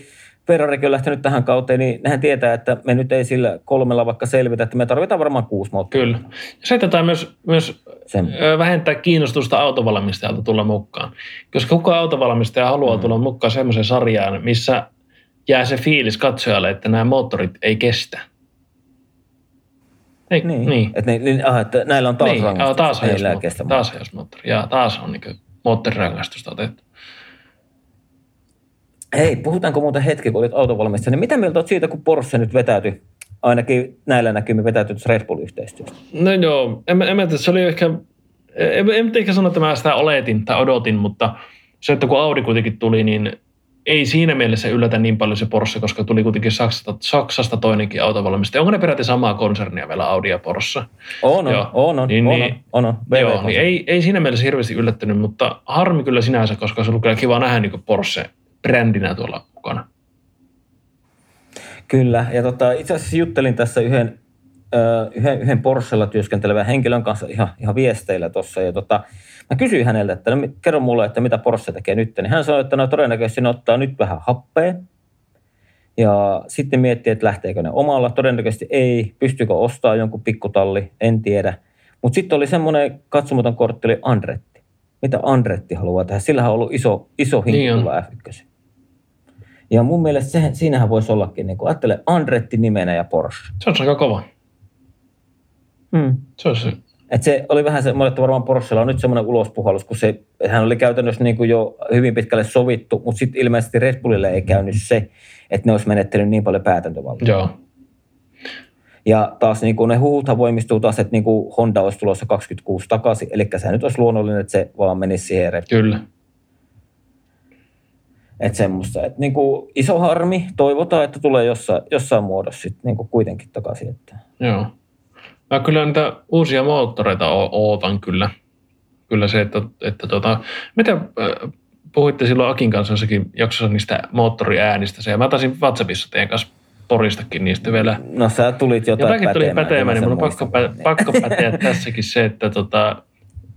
A: Ferrarikin on lähtenyt tähän kauteen, niin nehän tietää, että me nyt ei sillä kolmella vaikka selvitä, että me tarvitaan varmaan kuusi moottoria.
B: Kyllä. Ja se tätä myös, myös
A: Sen,
B: vähentää kiinnostusta autovalmistajalta tulla mukaan. Koska kuka autovalmistaja haluaa
A: Mm.
B: tulla mukaan semmoiseen sarjaan, missä jää se fiilis katsojalle, että nämä moottorit ei kestä. Ei,
A: niin,
B: niin.
A: Että, ne, niin, aha, että näillä on taas
B: niin.
A: rangaistus.
B: Taas
A: kestä
B: Taas hajosmoottori. Ja taas on niin moottorirangaistusta otettu.
A: Hei, puhutaanko muuten hetki, kun olit autovalmistaja, niin mitä mieltä olet siitä, kun Porsche nyt vetäytyi, ainakin näillä näkymin vetäytyi tuossa Red Bull-yhteistyöstä?
B: No joo, en, en tiedä, se oli ehkä, en, en nyt ehkä sano, että mä sitä oletin tai odotin, mutta se, että kun Audi kuitenkin tuli, niin ei siinä mielessä yllätä niin paljon se Porsche, koska tuli kuitenkin Saksasta, Saksasta toinenkin autovalmistaja. Onko ne peräti samaa konsernia vielä Audi ja Porsche?
A: On, on,
B: Joo.
A: on, on,
B: Niin,
A: on,
B: niin.
A: on, on, on.
B: Joo, niin ei, ei siinä mielessä hirveästi yllättynyt, mutta harmi kyllä sinänsä, koska se oli kyllä kiva nähdä niin Porsche brändinä tuolla mukana.
A: Kyllä, ja tota, itse asiassa juttelin tässä yhden, ö, yhden, yhden Porschella työskentelevän henkilön kanssa ihan, ihan viesteillä tuossa, ja tota, mä kysyin häneltä, että no, kerro mulle, että mitä Porsche tekee nyt, niin hän sanoi, että no todennäköisesti ne ottaa nyt vähän happea, ja sitten miettii, että lähteekö ne omalla, todennäköisesti ei, pystyykö ostaa jonkun pikkutalli, en tiedä, mutta sitten oli semmoinen katsomaton kortti, oli Andretti. Mitä Andretti haluaa tehdä? Sillähän on ollut iso, iso
B: Niin
A: hinkku
B: on.
A: tulla F1. Ja mun mielestä se, siinähän voisi ollakin, niin kun ajattele Andretti nimenä ja Porsche.
B: Se on aika kova.
A: Mm.
B: Se on se.
A: Et se oli vähän semmoinen, että varmaan Porschella on nyt semmoinen ulospuhallus, kun se, hän oli käytännössä niin kuin jo hyvin pitkälle sovittu, mutta sitten ilmeisesti Red Bullille ei käynyt se, että ne olisi menettänyt niin paljon päätäntövaltaa.
B: Joo.
A: Ja taas niin kuin ne huhuthan voimistuu taas, että niin kuin Honda olisi tulossa 26 takaisin, eli se nyt olisi luonnollinen, että se vaan menisi siihen Red
B: Kyllä.
A: Että semmoista, että niin kuin iso harmi, toivotaan, että tulee jossain, jossain muodossa sitten niin kuin kuitenkin takaisin. Että.
B: Joo. Mä kyllä niitä uusia moottoreita o- ootan kyllä. Kyllä se, että, että tota, mitä äh, puhuitte silloin Akin kanssa jossakin jaksossa niistä moottoriäänistä. Se, ja mä taisin WhatsAppissa teidän kanssa poristakin niistä vielä.
A: No sä tulit jotain
B: Jotakin tuli
A: pätemään,
B: niin mun on pakko, pä, pakko päteä [LAUGHS] tässäkin se, että tota,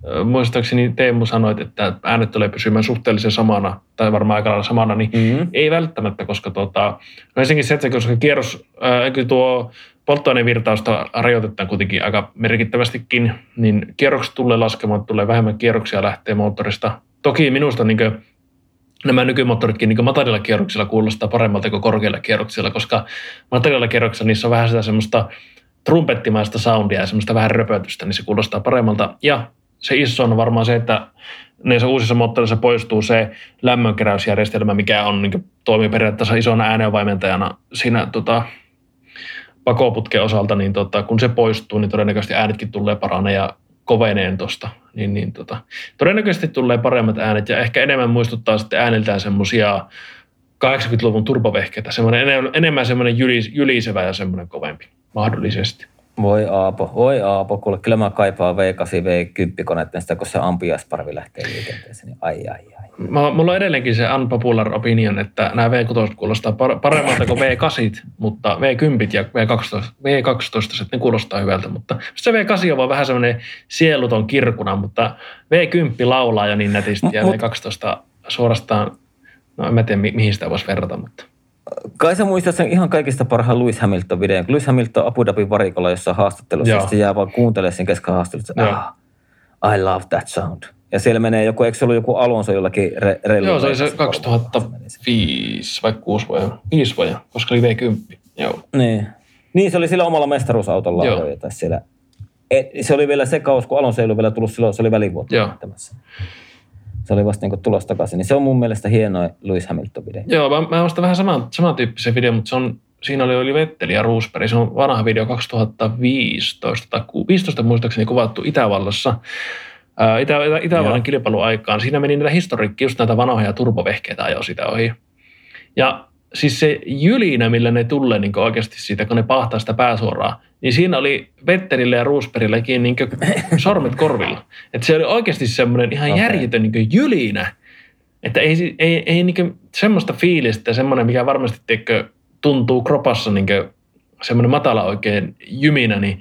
B: ö, muistaakseni Teemu sanoit, että äänet tulee pysymään suhteellisen samana, tai varmaan aika lailla samana, niin
A: Mhm.
B: ei välttämättä, koska tota, no ensinnäkin se, että koska kierros, kyllä tuo polttoainevirtausta rajoitetaan kuitenkin aika merkittävästikin, niin kierrokset tulee laskemaan, tulee vähemmän kierroksia lähtee moottorista. Toki minusta niin nämä nykymoottoritkin niin matalilla kierroksilla kuulostaa paremmalta kuin korkeilla kierroksilla, koska matalilla kierroksilla niissä on vähän sitä semmoista trumpettimaista soundia ja semmoista vähän röpötystä, niin se kuulostaa paremmalta. Ja se iso on varmaan se, että näissä uusissa moottoreissa poistuu se lämmönkeräysjärjestelmä, mikä on niin toimii periaatteessa isona äänenvaimentajana siinä tota, pakoputken osalta, niin tota, kun se poistuu, niin todennäköisesti äänetkin tulee paranee ja koveneen tuosta. Niin, niin tota, todennäköisesti tulee paremmat äänet ja ehkä enemmän muistuttaa sitten ääneltään semmoisia 80-luvun turbovehkeitä, semmoinen enemmän, semmoinen jylis, jylisevä ja semmoinen kovempi mahdollisesti.
A: Voi Aapo, voi Aapo, kuule, kyllä mä kaipaan V8, V10 konetta, sitä kun se ampiasparvi lähtee liikenteeseen, niin ai ai ai.
B: Mä, mulla on edelleenkin se unpopular opinion, että nämä V6 kuulostaa par- paremmalta kuin V8, mutta V10 ja V12, V12 sitten ne kuulostaa hyvältä, mutta se V8 on vaan vähän semmoinen sieluton kirkuna, mutta V10 laulaa jo niin nätisti ja
A: Mut-
B: V12 suorastaan, no en mä tiedä mi- mihin sitä voisi verrata, mutta
A: Kai sä muistat sen ihan kaikista parhaan Lewis Hamilton-videon, kun Lewis Hamilton Abu Dhabin varikolla jossain haastattelussa,
B: Joo.
A: se jää vaan kuuntelemaan sen kesken haastattelussa, ah, I love that sound. Ja siellä menee joku, eikö se ollut joku Alonso jollakin re, reilulla
B: joo, se oli se
A: veikassa kolmella, se meni
B: 2005 vai 6 vuotta, 5 vuotta, koska oli V10, joo.
A: Niin. Niin, se oli sillä omalla mestaruusautolla
B: Joo.
A: siellä. Et, se oli vielä se kaus, kun Alonso ei ollut vielä tullut silloin, se oli välivuotta
B: Joo.
A: näyttämässä. Se oli vasta niin tulos takaisin. Niin se on mun mielestä hieno Lewis Hamilton-video.
B: Joo, mä, mä ostan vähän saman, samantyyppisen video, mutta se on, siinä oli, oli Vetteli ja Roosberg. Se on vanha video 2015 tai ku- 15 muistaakseni kuvattu Itävallassa. Ää, Itä, Itä, Itävallan kilpailuaikaan. Siinä meni näitä historiikki, just näitä vanhoja turbovehkeitä ajoi sitä ohi. Ja siis se jylinä, millä ne tulee niin oikeasti siitä, kun ne pahtaa sitä pääsuoraa, niin siinä oli Vettelille ja Roosbergillekin niin sormet korvilla. Että se oli oikeasti semmoinen ihan okay. järjetön niin jylinä. Että ei, ei, ei niin semmoista fiilistä, semmoinen, mikä varmasti teikö, tuntuu kropassa niin semmoinen matala oikein jyminä, niin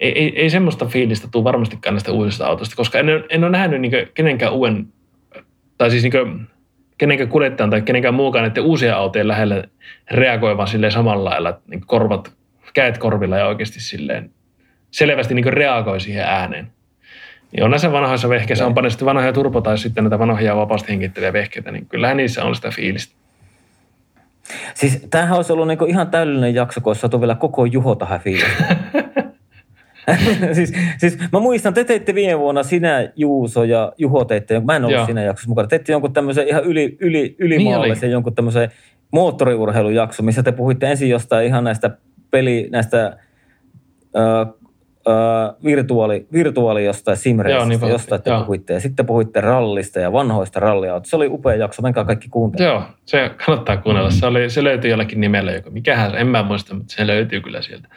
B: ei, ei, ei semmoista fiilistä tule varmastikaan näistä uusista autoista, koska en, en ole nähnyt niin kenenkään uuden, tai siis niin kenenkään kuljettajan tai kenenkään muukaan näiden uusia autojen lähellä reagoivan silleen samalla lailla, niin korvat, käet korvilla ja oikeasti silleen selvästi niin reagoi siihen ääneen. Niin on näissä vanhoissa vehkeissä, on sitten vanhoja turbo tai sitten näitä vanhoja vapaasti hengitteleviä vehkeitä, niin kyllähän niissä on sitä fiilistä.
A: Siis tämähän olisi ollut niinku ihan täydellinen jakso, kun olisi saatu vielä koko Juho tähän fiiliseen. [LAUGHS] [LAUGHS] siis, siis mä muistan, te teitte viime vuonna, sinä Juuso ja Juho teitte, mä en ollut Joo. siinä jaksossa mukana, teitte jonkun tämmöisen ihan yli, yli, ylimaallisen niin jonkun tämmöisen moottoriurheilujakso, missä te puhuitte ensin jostain ihan näistä peli, näistä äh, Uh, virtuaali, virtuaali jostain simreistä, niin jostain te joo. puhuitte. Ja sitten puhuitte rallista ja vanhoista ralliautoista. Se oli upea jakso, menkää kaikki kuuntelemaan.
B: Joo, se kannattaa kuunnella. Se, oli, se löytyy jollakin nimellä, joka, mikähän, en mä muista, mutta se löytyy kyllä sieltä.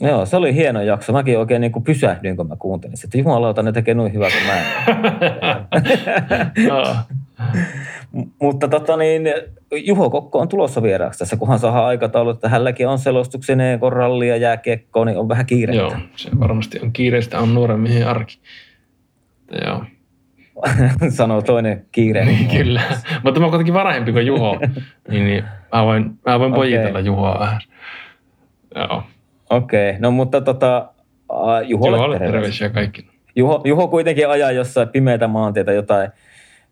A: Joo, se oli hieno jakso. Mäkin oikein niin kuin pysähdyin, kun mä kuuntelin sitä. Jumalauta, ne tekee noin hyvää kuin mä [LAUGHS] Mutta tota niin, Juho Kokko on tulossa vieraaksi tässä, kunhan saadaan aikataulu, että hänelläkin on selostuksen kun rallia jää kekkoon, niin on vähän kiireistä.
B: Joo, se varmasti on kiireistä, on nuoren miehen arki. Joo. [LAUGHS]
A: Sanoo toinen kiire.
B: Niin, kyllä, mutta mä oon kuitenkin varahempi kuin Juho, [LAUGHS] niin, niin mä voin, mä voin pojitella okay. Juhoa vähän. Joo.
A: Okei, okay. no mutta tota, uh, Juholle,
B: Juholle terveisiä kaikki.
A: Juho, Juho kuitenkin ajaa jossain pimeitä maantietä jotain,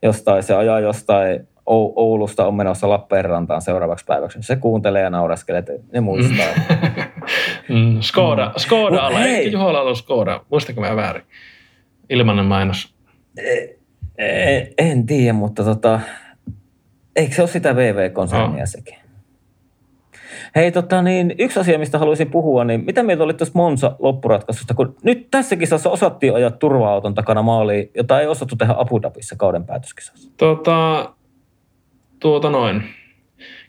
A: jostain, se ajaa jostain Oulusta on menossa Lappeenrantaan seuraavaksi päiväksi. Se kuuntelee ja nauraskelee, että ne muistaa. [LAUGHS]
B: mm, Skoda, Skoda alla. Eikö Juholla ollut Skoda? Muistanko mä väärin? Ilmanen mainos.
A: E, e, en tiedä, mutta tota, eikö se ole sitä VV-konsernia no. sekin? Hei, tota, niin, yksi asia, mistä haluaisin puhua, niin mitä mieltä olit tuosta Monza loppuratkaisusta, kun nyt tässä kisassa osattiin ajaa turva-auton takana maaliin, jota ei osattu tehdä Abu Dhabissa kauden päätöskisassa?
B: Tota, tuota noin.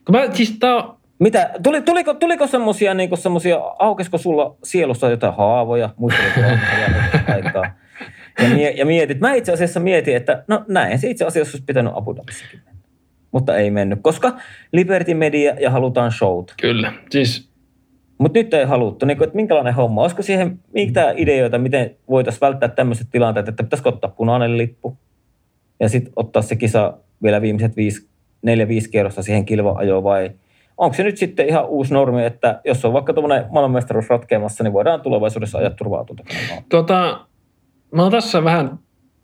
B: Kun mä, siis tää
A: mitä, tuli, tuliko, tuliko semmosia, niinku semmosia, aukesko sulla sielussa jotain haavoja, muisteliko aikaa? Ja, ja mietit, mä itse asiassa mietin, että no näin se itse asiassa olisi pitänyt Abu Dhabissakin mutta ei mennyt, koska Liberty Media ja halutaan showt.
B: Kyllä, siis...
A: Mutta nyt ei haluttu, niin kuin, että minkälainen homma, olisiko siihen mitä ideoita, miten voitaisiin välttää tämmöiset tilanteet, että pitäisikö ottaa punainen lippu ja sitten ottaa se kisa vielä viimeiset viisi, neljä, viisi kierrosta siihen kilva-ajoon vai onko se nyt sitten ihan uusi normi, että jos on vaikka tuommoinen maailmanmestaruus ratkeamassa, niin voidaan tulevaisuudessa ajaa turvautunta.
B: Tota, mä oon tässä vähän,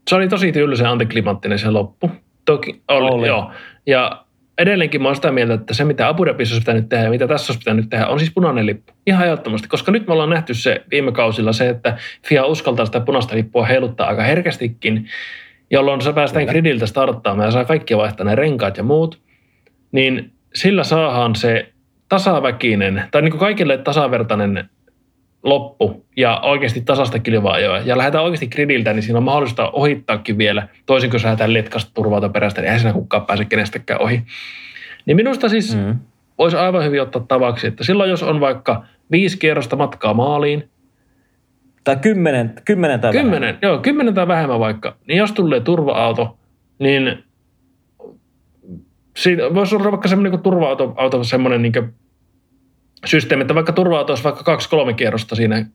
B: se oli tosi tylsä antiklimattinen se loppu. Toki oli, oli. joo. Ja edelleenkin mä oon sitä mieltä, että se mitä Abu Dhabissa olisi pitänyt tehdä ja mitä tässä olisi pitänyt tehdä on siis punainen lippu. Ihan ehdottomasti, koska nyt me ollaan nähty se viime kausilla se, että FIA uskaltaa sitä punaista lippua heiluttaa aika herkästikin, jolloin sä päästään gridiltä starttaamaan ja saa kaikki vaihtaa ne renkaat ja muut, niin sillä saadaan se tasaväkinen, tai niin kuin kaikille tasavertainen loppu ja oikeasti tasasta kilvaajoa ja lähdetään oikeasti gridiltä, niin siinä on mahdollista ohittaakin vielä, toisin kuin jos lähdetään letkasta turvauta perästä, niin eihän siinä kukaan pääse kenestäkään ohi. Niin minusta siis mm. olisi aivan hyvin ottaa tavaksi, että silloin jos on vaikka viisi kierrosta matkaa maaliin,
A: tai kymmenen, kymmenen tai
B: kymmenen, vähemmän. Joo, kymmenen tai vähemmän vaikka. Niin jos tulee turva-auto, niin siitä voisi olla vaikka semmoinen niin turva-auto auto, semmoinen niin systeemi, että vaikka turva olisi vaikka kaksi-kolme kierrosta siinä.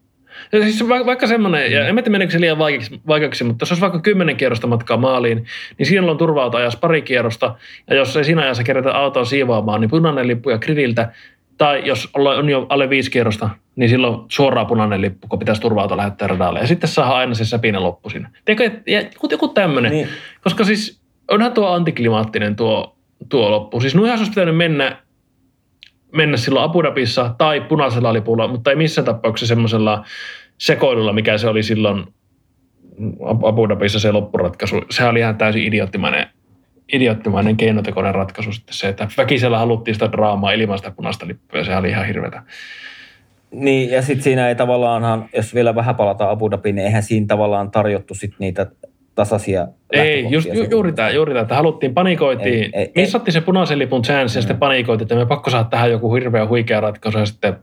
B: Ja siis vaikka semmoinen, ja en tiedä meneekö se liian vaikeaksi, vaikeaksi, mutta jos olisi vaikka kymmenen kierrosta matkaa maaliin, niin siinä on turva ajas pari kierrosta, ja jos ei siinä ajassa kerätä autoa siivoamaan, niin punainen lippu ja gridiltä, tai jos on jo alle viisi kierrosta, niin silloin suoraan punainen lippu, kun pitäisi turva lähettää radalle. Ja sitten saa aina se säpinen loppu sinne. Tiedätkö, ja joku, joku tämmöinen. Niin. Koska siis onhan tuo antiklimaattinen tuo, tuo loppu. Siis nuihan olisi pitänyt mennä mennä silloin Abu Dhabissa tai punaisella lipulla, mutta ei missään tapauksessa semmoisella sekoilulla, mikä se oli silloin Abu Dhabissa se loppuratkaisu. Se oli ihan täysin idioottimainen, idioottimainen keinotekoinen ratkaisu sitten se, että väkisellä haluttiin sitä draamaa ilman sitä punaista lippua ja se oli ihan hirveätä.
A: Niin, ja sitten siinä ei tavallaan, jos vielä vähän palataan Abu Dhabiin, niin eihän siinä tavallaan tarjottu sit niitä tasaisia
B: Ei, just, ju, juuri tämä, juuri tämä, että haluttiin, panikoitiin, ei, ei, missatti se punaisen lipun chance ja sitten mm. panikoitiin, että me pakko saada tähän joku hirveä huikea ratkaisu ja sitten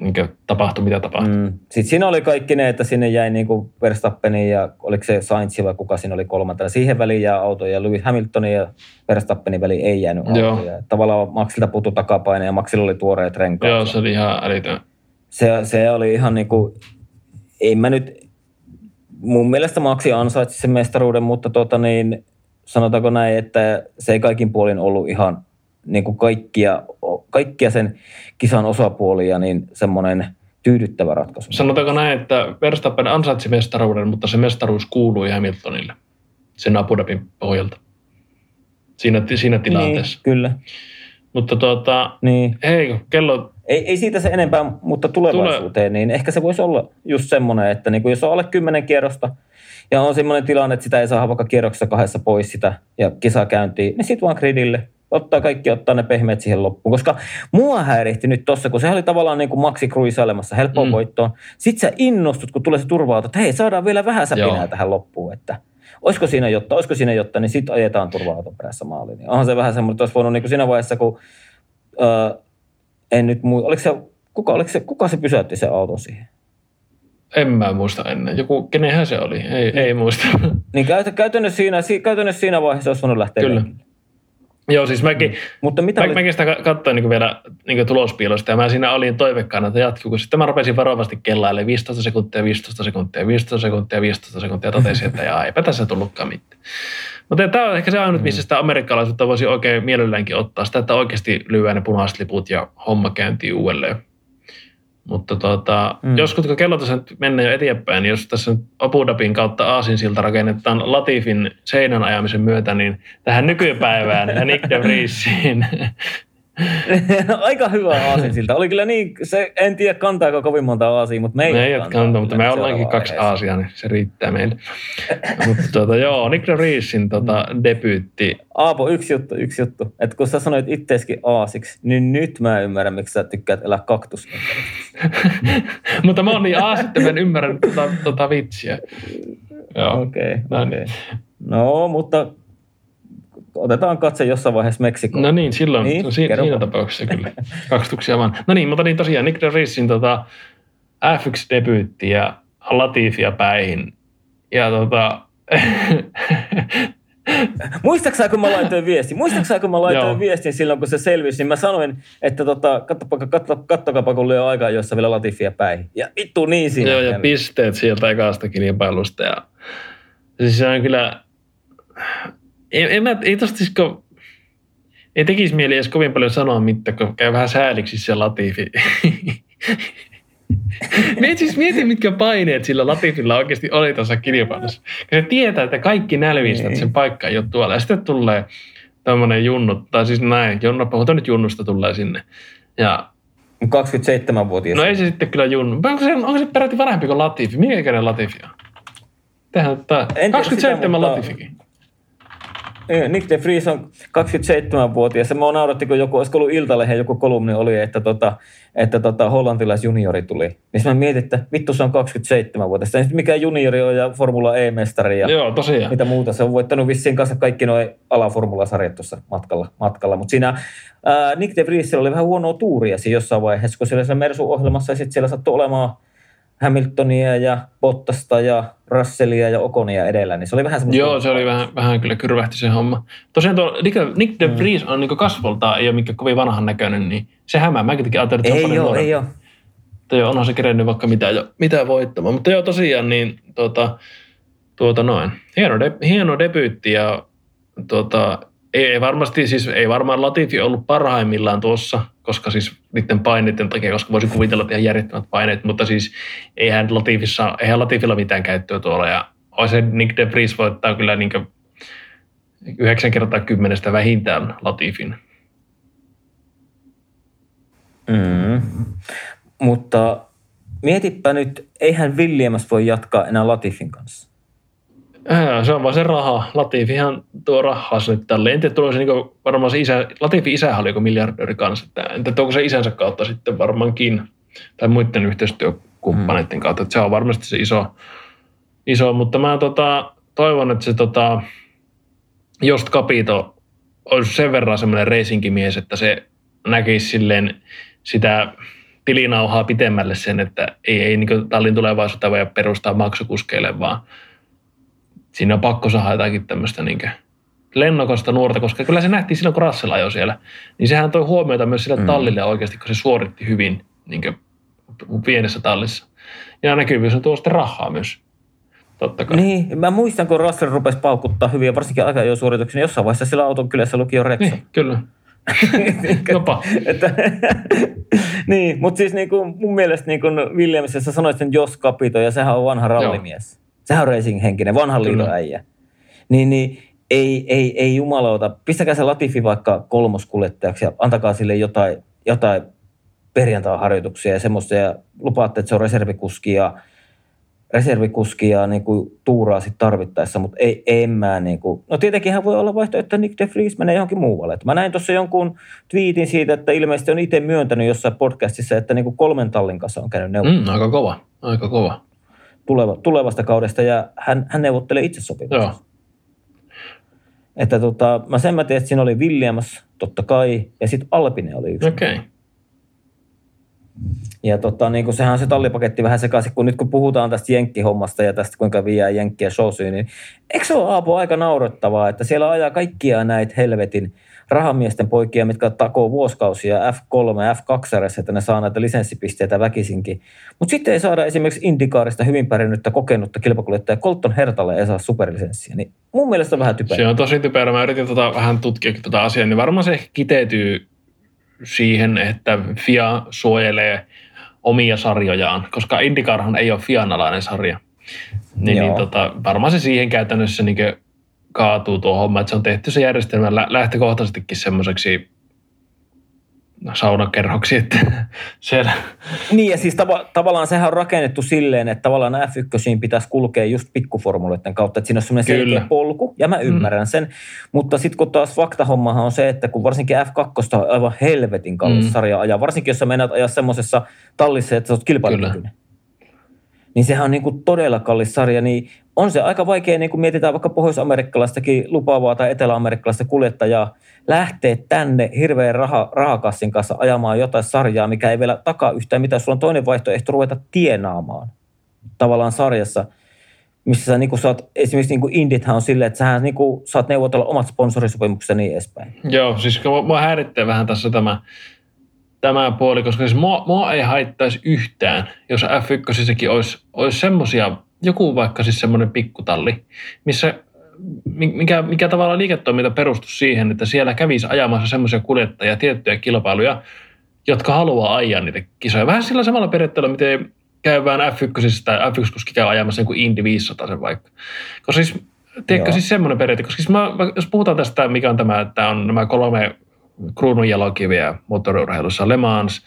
B: niin tapahtui mitä tapahtui. Mm.
A: Sitten siinä oli kaikki ne, että sinne jäi niin kuin Verstappenin ja oliko se Sainz vai kuka siinä oli kolmantena. Siihen väliin jää auto ja Lewis Hamiltonin ja Verstappenin väliin ei jäänyt autoja. Tavallaan Maxilta putu takapaine ja Maxilla oli tuoreet renkaat.
B: Joo, se oli ihan älytön
A: se, se oli ihan niin kuin, ei mä nyt, mun mielestä Maxi ansaitsi sen mestaruuden, mutta tota niin, sanotaanko näin, että se ei kaikin puolin ollut ihan niin kuin kaikkia, kaikkia sen kisan osapuolia niin semmoinen tyydyttävä ratkaisu.
B: Sanotaanko näin, että Verstappen ansaitsi mestaruuden, mutta se mestaruus kuului Hamiltonille sen Abu Dhabin pohjalta siinä, siinä tilanteessa.
A: Niin, kyllä.
B: Mutta tuota, niin. hei, kello...
A: Ei, ei siitä se enempää, mutta tulevaisuuteen, Tule... niin ehkä se voisi olla just semmoinen, että niin kuin jos on alle kymmenen kierrosta ja on semmoinen tilanne, että sitä ei saa vaikka kierroksessa kahdessa pois sitä ja kisa käyntiin, niin sitten vaan gridille ottaa kaikki, ottaa ne pehmeät siihen loppuun. Koska mua häirihti nyt tossa, kun se oli tavallaan niin kuin maxi cruisailemassa helppoon mm. voittoon. Sitten sä innostut, kun tulee se turva että hei, saadaan vielä vähän säpinää Joo. tähän loppuun. Että olisiko siinä jotta, olisiko siinä jotta, niin sitten ajetaan turva-auton perässä maaliin. Niin onhan se vähän semmoinen, että olisi voinut niin kuin siinä vaiheessa, kun en nyt muu, oliko se, kuka, oliko se, kuka se pysäytti se auto siihen?
B: En mä muista ennen. Joku, kenenhän se oli? Ei, ei muista.
A: Niin käytännössä siinä, käytännössä siinä vaiheessa olisi voinut lähteä
B: Kyllä. Lenkille. Joo, siis mäkin, mm. Mutta mitä mä, oli... mäkin sitä katsoin niin vielä niin tulospiilosta ja mä siinä olin toivekkaana, että jatkuu, kun sitten mä rupesin varovasti kellailemaan 15 sekuntia, 15 sekuntia, 15 sekuntia, 15 sekuntia ja totesin, että jaa, eipä tässä tullutkaan mitään. Mutta tämä on ehkä se ainut, missä mm. sitä amerikkalaisuutta voisi oikein mielelläänkin ottaa, sitä, että oikeasti lyödään ne punaiset liput ja homma käyntiin uudelleen. Mutta tuota, mm. joskus kun kello tässä nyt mennään jo eteenpäin, niin jos tässä nyt Abu Dhabin kautta Aasinsilta rakennetaan Latifin seinän ajamisen myötä, niin tähän nykypäivään ja Nick de Vriesiin [LAUGHS]
A: Aika hyvä aasinsilta. Oli kyllä niin, se, en tiedä kantaako kovin monta aasia, mutta me ei
B: Me ei kantaa, mutta me ollaankin kaksi aasia, niin se riittää meille. [LAUGHS] mutta tuota, joo, Nick Reesin tota, mm. debyytti.
A: Aapo, yksi juttu, yksi juttu. Että kun sä sanoit itseeskin aasiksi, niin nyt mä ymmärrän, miksi sä tykkäät elää kaktus. [LAUGHS]
B: mutta mä oon niin aasi, että mä en ymmärrä tota, tota vitsiä.
A: Okei, okay, okay. No, mutta otetaan katse jossain vaiheessa Meksikoon.
B: No niin, silloin, niin, siinä, siinä tapauksessa kyllä. Kakstuksia vaan. No niin, mutta niin tosiaan Nick DeVriesin tota F1-debyytti ja Latifia päihin. Ja tota... [LAUGHS]
A: Muistaaksä, kun mä laitoin viestin? Muistaaksä, kun mä laitoin viestin silloin, kun se selvisi, niin mä sanoin, että tota, kattokaapa, kun lyö aikaa, jossa vielä Latifia päihin. Ja vittu niin siinä.
B: Joo, ja pisteet sieltä ekasta kilpailusta. Ja... Siis se on kyllä en, en mä, ei tosta siis, kun, ei tekisi mieli edes kovin paljon sanoa mitään, kun käy vähän sääliksi se Latifi. [LAUGHS] Mietin siis mieti, mitkä paineet sillä Latifilla oikeasti oli tuossa kilpailussa. Se tietää, että kaikki nälvistä, että sen paikka ei ole tuolla. Ja sitten tulee tämmöinen junnu, tai siis näin, junnu, puhutaan nyt junnusta tulee sinne. Ja
A: 27-vuotias.
B: No ei se sitten kyllä junnu. Onko se, onko se peräti vanhempi kuin Latifi? Mikä ikäinen Latifi on? Tehän, tää, 27 sitä, mutta... Latifikin.
A: Nick de Vries on 27-vuotias. Se mua nauratti, kun joku, olisiko ollut Iltalehen joku kolumni oli, että, tota, että tota, hollantilaisjuniori tuli. Niin mä mietin, että vittu se on 27-vuotias. Se mikä juniori on ja Formula E-mestari ja
B: Joo, tosiaan.
A: mitä muuta. Se on voittanut vissiin kanssa kaikki nuo alaformulasarjat tuossa matkalla. matkalla. Mutta siinä ää, Nick de Vriesillä oli vähän huonoa tuuria siinä jossain vaiheessa, kun siellä Mersu-ohjelmassa ja sitten siellä sattui olemaan – Hamiltonia ja Bottasta ja Russellia ja Okonia edellä, niin se oli vähän semmoista...
B: Joo, se oli vähän, vähän kyllä kyrvähti se homma. Tosiaan tuo Nick de mm. Vries on niin kasvoltaan, ei ole mikään kovin vanhan näköinen, niin se hämää. Mäkin tekin ajattelin, että se on
A: ei paljon Ei ole,
B: ei ole. onhan se kerennyt vaikka mitä, jo, mitä voittamaan. Mutta joo, tosiaan, niin tuota, tuota noin. Hieno, de, hieno debyytti ja tuota, ei, ei, varmasti, siis ei varmaan Latifi ollut parhaimmillaan tuossa, koska siis niiden paineiden takia, koska voisin kuvitella, että ihan järjettömät paineet, mutta siis eihän, Latifissa, eihän Latifilla mitään käyttöä tuolla ja se Nick de Vries voittaa kyllä niin 9 kertaa kymmenestä vähintään Latifin.
A: Mm. Mutta mietipä nyt, eihän Williams voi jatkaa enää Latifin kanssa.
B: Ää, se on vaan se raha. Latifihan tuo rahaa sinne tälle. En tiedä, se niinku, varmaan se isä, Latifin isä oli joku miljardööri kanssa. En tiedä, onko se isänsä kautta sitten varmaankin, tai muiden yhteistyökumppaneiden kautta. Että se on varmasti se iso, iso mutta mä tota, toivon, että se tota, Jost Capito olisi sen verran semmoinen reisinkimies, että se näkisi silleen sitä tilinauhaa pitemmälle sen, että ei, ei niin tallin tulevaisuutta voi perustaa maksukuskeille, vaan – siinä on pakko saada jotakin tämmöistä niin lennokasta nuorta, koska kyllä se nähtiin silloin, kun Russell ajoi siellä. Niin sehän toi huomiota myös sille mm. tallille oikeasti, kun se suoritti hyvin niin pienessä tallissa. Ja näkyvyys on tuo sitten rahaa myös. Totta kai.
A: Niin, mä muistan, kun Russell rupesi paukuttaa hyviä, varsinkin aika jo suorituksia, niin jossain vaiheessa sillä auton kylässä luki jo Repso.
B: Niin, kyllä. [LAUGHS] Jopa.
A: että, [LAUGHS] niin, mutta siis niin kuin mun mielestä niin kuin Williamsissa sanoit sen Jos Capito, ja sehän on vanha rallimies. Joo. Sehän on racing-henkinen, vanha liiton äijä. Niin, niin ei, ei, ei jumalauta, pistäkää se Latifi vaikka kolmoskuljettajaksi ja antakaa sille jotain, jotain perjantai-harjoituksia ja semmoista ja lupaatte, että se on reservikuski ja reservikuski ja niin kuin tuuraa sit tarvittaessa, mutta ei, en mä niin kuin, no tietenkin hän voi olla vaihtoehto, että Nick de Vries menee johonkin muualle. Mä näin tuossa jonkun twiitin siitä, että ilmeisesti on itse myöntänyt jossain podcastissa, että niin kuin kolmen tallin kanssa on käynyt
B: neuvotteluja. Mm, aika kova, aika kova.
A: Tuleva, tulevasta kaudesta ja hän, hän neuvottelee itse sopimuksessa. Joo. Että tota, mä sen mä tiedän, että siinä oli Williams, totta kai, ja sitten Alpine oli yksi.
B: Okei. Okay.
A: Ja tota, niin kuin sehän on se tallipaketti vähän sekaisin, kun nyt kun puhutaan tästä jenkkihommasta ja tästä kuinka viiää jenkkiä showsyyn, niin eikö se ole Aapo aika naurettavaa, että siellä ajaa kaikkia näitä helvetin rahamiesten poikia, mitkä takoo vuosikausia F3, F2, että ne saa näitä lisenssipisteitä väkisinkin. Mutta sitten ei saada esimerkiksi Indikaarista hyvin pärjännyttä kokenutta kilpakuljettaja Colton Hertalle ei saa superlisenssiä. Niin mun mielestä on vähän typerä.
B: Se on tosi typerä. Mä yritin tota vähän tutkia tota asiaa, niin varmaan se kiteytyy siihen, että FIA suojelee omia sarjojaan, koska IndyCarhan ei ole FIAN alainen sarja. Niin, niin tota, varmaan se siihen käytännössä niin kaatuu tuo homma, että se on tehty se järjestelmä lähtökohtaisestikin semmoiseksi saunakerhoksi, että [LAUGHS] siellä...
A: Niin ja siis tav- tavallaan sehän on rakennettu silleen, että tavallaan F1 pitäisi kulkea just pikkuformuloiden kautta, että siinä on semmoinen selkeä polku, ja mä mm. ymmärrän mm. sen, mutta sitten kun taas faktahommahan on se, että kun varsinkin F2 on aivan helvetin kallis mm. sarja ajaa, varsinkin jos sä menet ajaa semmoisessa tallissa, että sä oot kilpailukykyinen niin sehän on niin kuin todella kallis sarja, niin on se aika vaikea, niin kuin mietitään vaikka pohjois-amerikkalaistakin lupaavaa tai etelä-amerikkalaista kuljettajaa, lähteä tänne hirveän raha, rahakassin kanssa ajamaan jotain sarjaa, mikä ei vielä takaa yhtään mitään. Sulla on toinen vaihtoehto ruveta tienaamaan tavallaan sarjassa, missä sä niin kuin saat, esimerkiksi niin Indithän on silleen, että sä niin kuin saat neuvotella omat sponsorisopimukset ja niin edespäin.
B: Joo, siis mua häiritsee vähän tässä tämä tämä puoli, koska siis mua, mua ei haittaisi yhtään, jos F1 olisi, olisi semmoisia, joku vaikka siis semmoinen pikkutalli, missä mikä, mikä tavallaan liiketoiminta perustus siihen, että siellä kävisi ajamassa semmoisia kuljettajia, tiettyjä kilpailuja, jotka haluaa ajaa niitä kisoja. Vähän sillä samalla periaatteella, miten käydään F1 tai F1-kuski käy ajamassa joku Indy 500 sen vaikka. Koska siis, tiedätkö, siis semmoinen periaate, koska siis mä, jos puhutaan tästä, mikä on tämä, että on nämä kolme kruununjalokiviä moottoriurheilussa, Le Mans,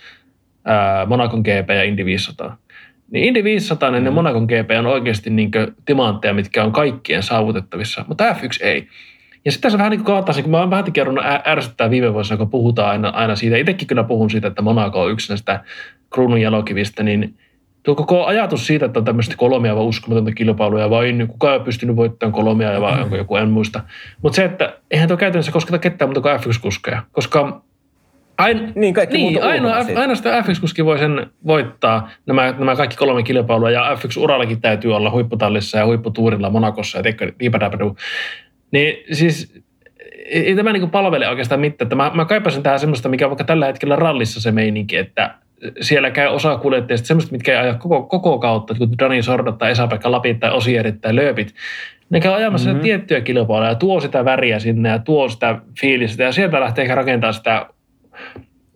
B: ää, Monacon GP ja Indy 500. Niin Indy 500 mm. ja Monacon GP on oikeasti niin timantteja, mitkä on kaikkien saavutettavissa, mutta F1 ei. Ja sitten tässä vähän niin kuin kaataisin, kun mä oon vähän kerronut ärsyttää viime vuosina, kun puhutaan aina, aina siitä. Itsekin kyllä puhun siitä, että Monaco on yksi näistä kruununjalokivistä, niin – tuo koko ajatus siitä, että on tämmöistä kolmea vai uskomatonta kilpailuja, vai ei kukaan ei pystynyt voittamaan kolmea, vai onko joku, en muista. Mutta se, että eihän tuo käytännössä kosketa ketään muuta kuin F1-kuskeja, koska Ain, niin, kaikki niin ainoa, ainoastaan F1-kuski voi sen voittaa, nämä, nämä kaikki kolme kilpailua, ja F1-urallakin täytyy olla huipputallissa ja huipputuurilla Monakossa ja teikö Niin siis ei tämä niin palvele oikeastaan mitään. Että mä, mä kaipasin tähän semmoista, mikä vaikka tällä hetkellä rallissa se meininki, että siellä käy osa kuljettajista semmoista, mitkä ei aja koko, koko kautta, kun Dani Sordat tai Esa-Pekka Lapit tai Osierit tai Lööpit. Ne käy ajamassa mm-hmm. tiettyjä kilpailuja ja tuo sitä väriä sinne ja tuo sitä fiilistä ja sieltä lähtee ehkä rakentamaan sitä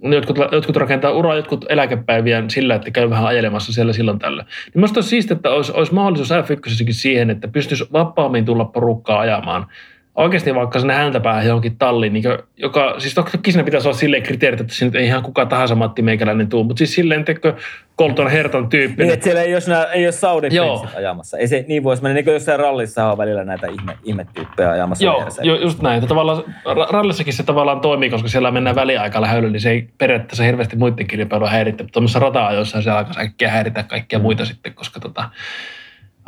B: Jotkut, jotkut rakentaa uraa, jotkut eläkepäiviä sillä, että käy vähän ajelemassa siellä silloin tällä. Niin minusta olisi siistiä, että olisi, olisi mahdollisuus F1 siihen, että pystyisi vapaammin tulla porukkaa ajamaan oikeasti vaikka sinne häntäpäähän johonkin talliin, niin joka, siis toki siinä pitäisi olla silleen kriteerit, että sinne ei ihan kuka tahansa Matti Meikäläinen tuu, mutta siis silleen, että Colton Herton tyyppi.
A: Niin, että siellä ei, jos nää, ei ole Saudi ajamassa. Ei se niin voisi mennä, niin kuin jossain rallissa on välillä näitä ihme, ihmetyyppejä ajamassa.
B: Joo, jo, just näin. Tavallaan, rallissakin se tavallaan toimii, koska siellä mennään väliaikalla häylyllä, niin se ei periaatteessa hirveästi muiden kilpailua häiritse. Mutta tuommoisessa rata-ajoissa siellä alkaa äkkiä häiritä kaikkia muita sitten, koska tota,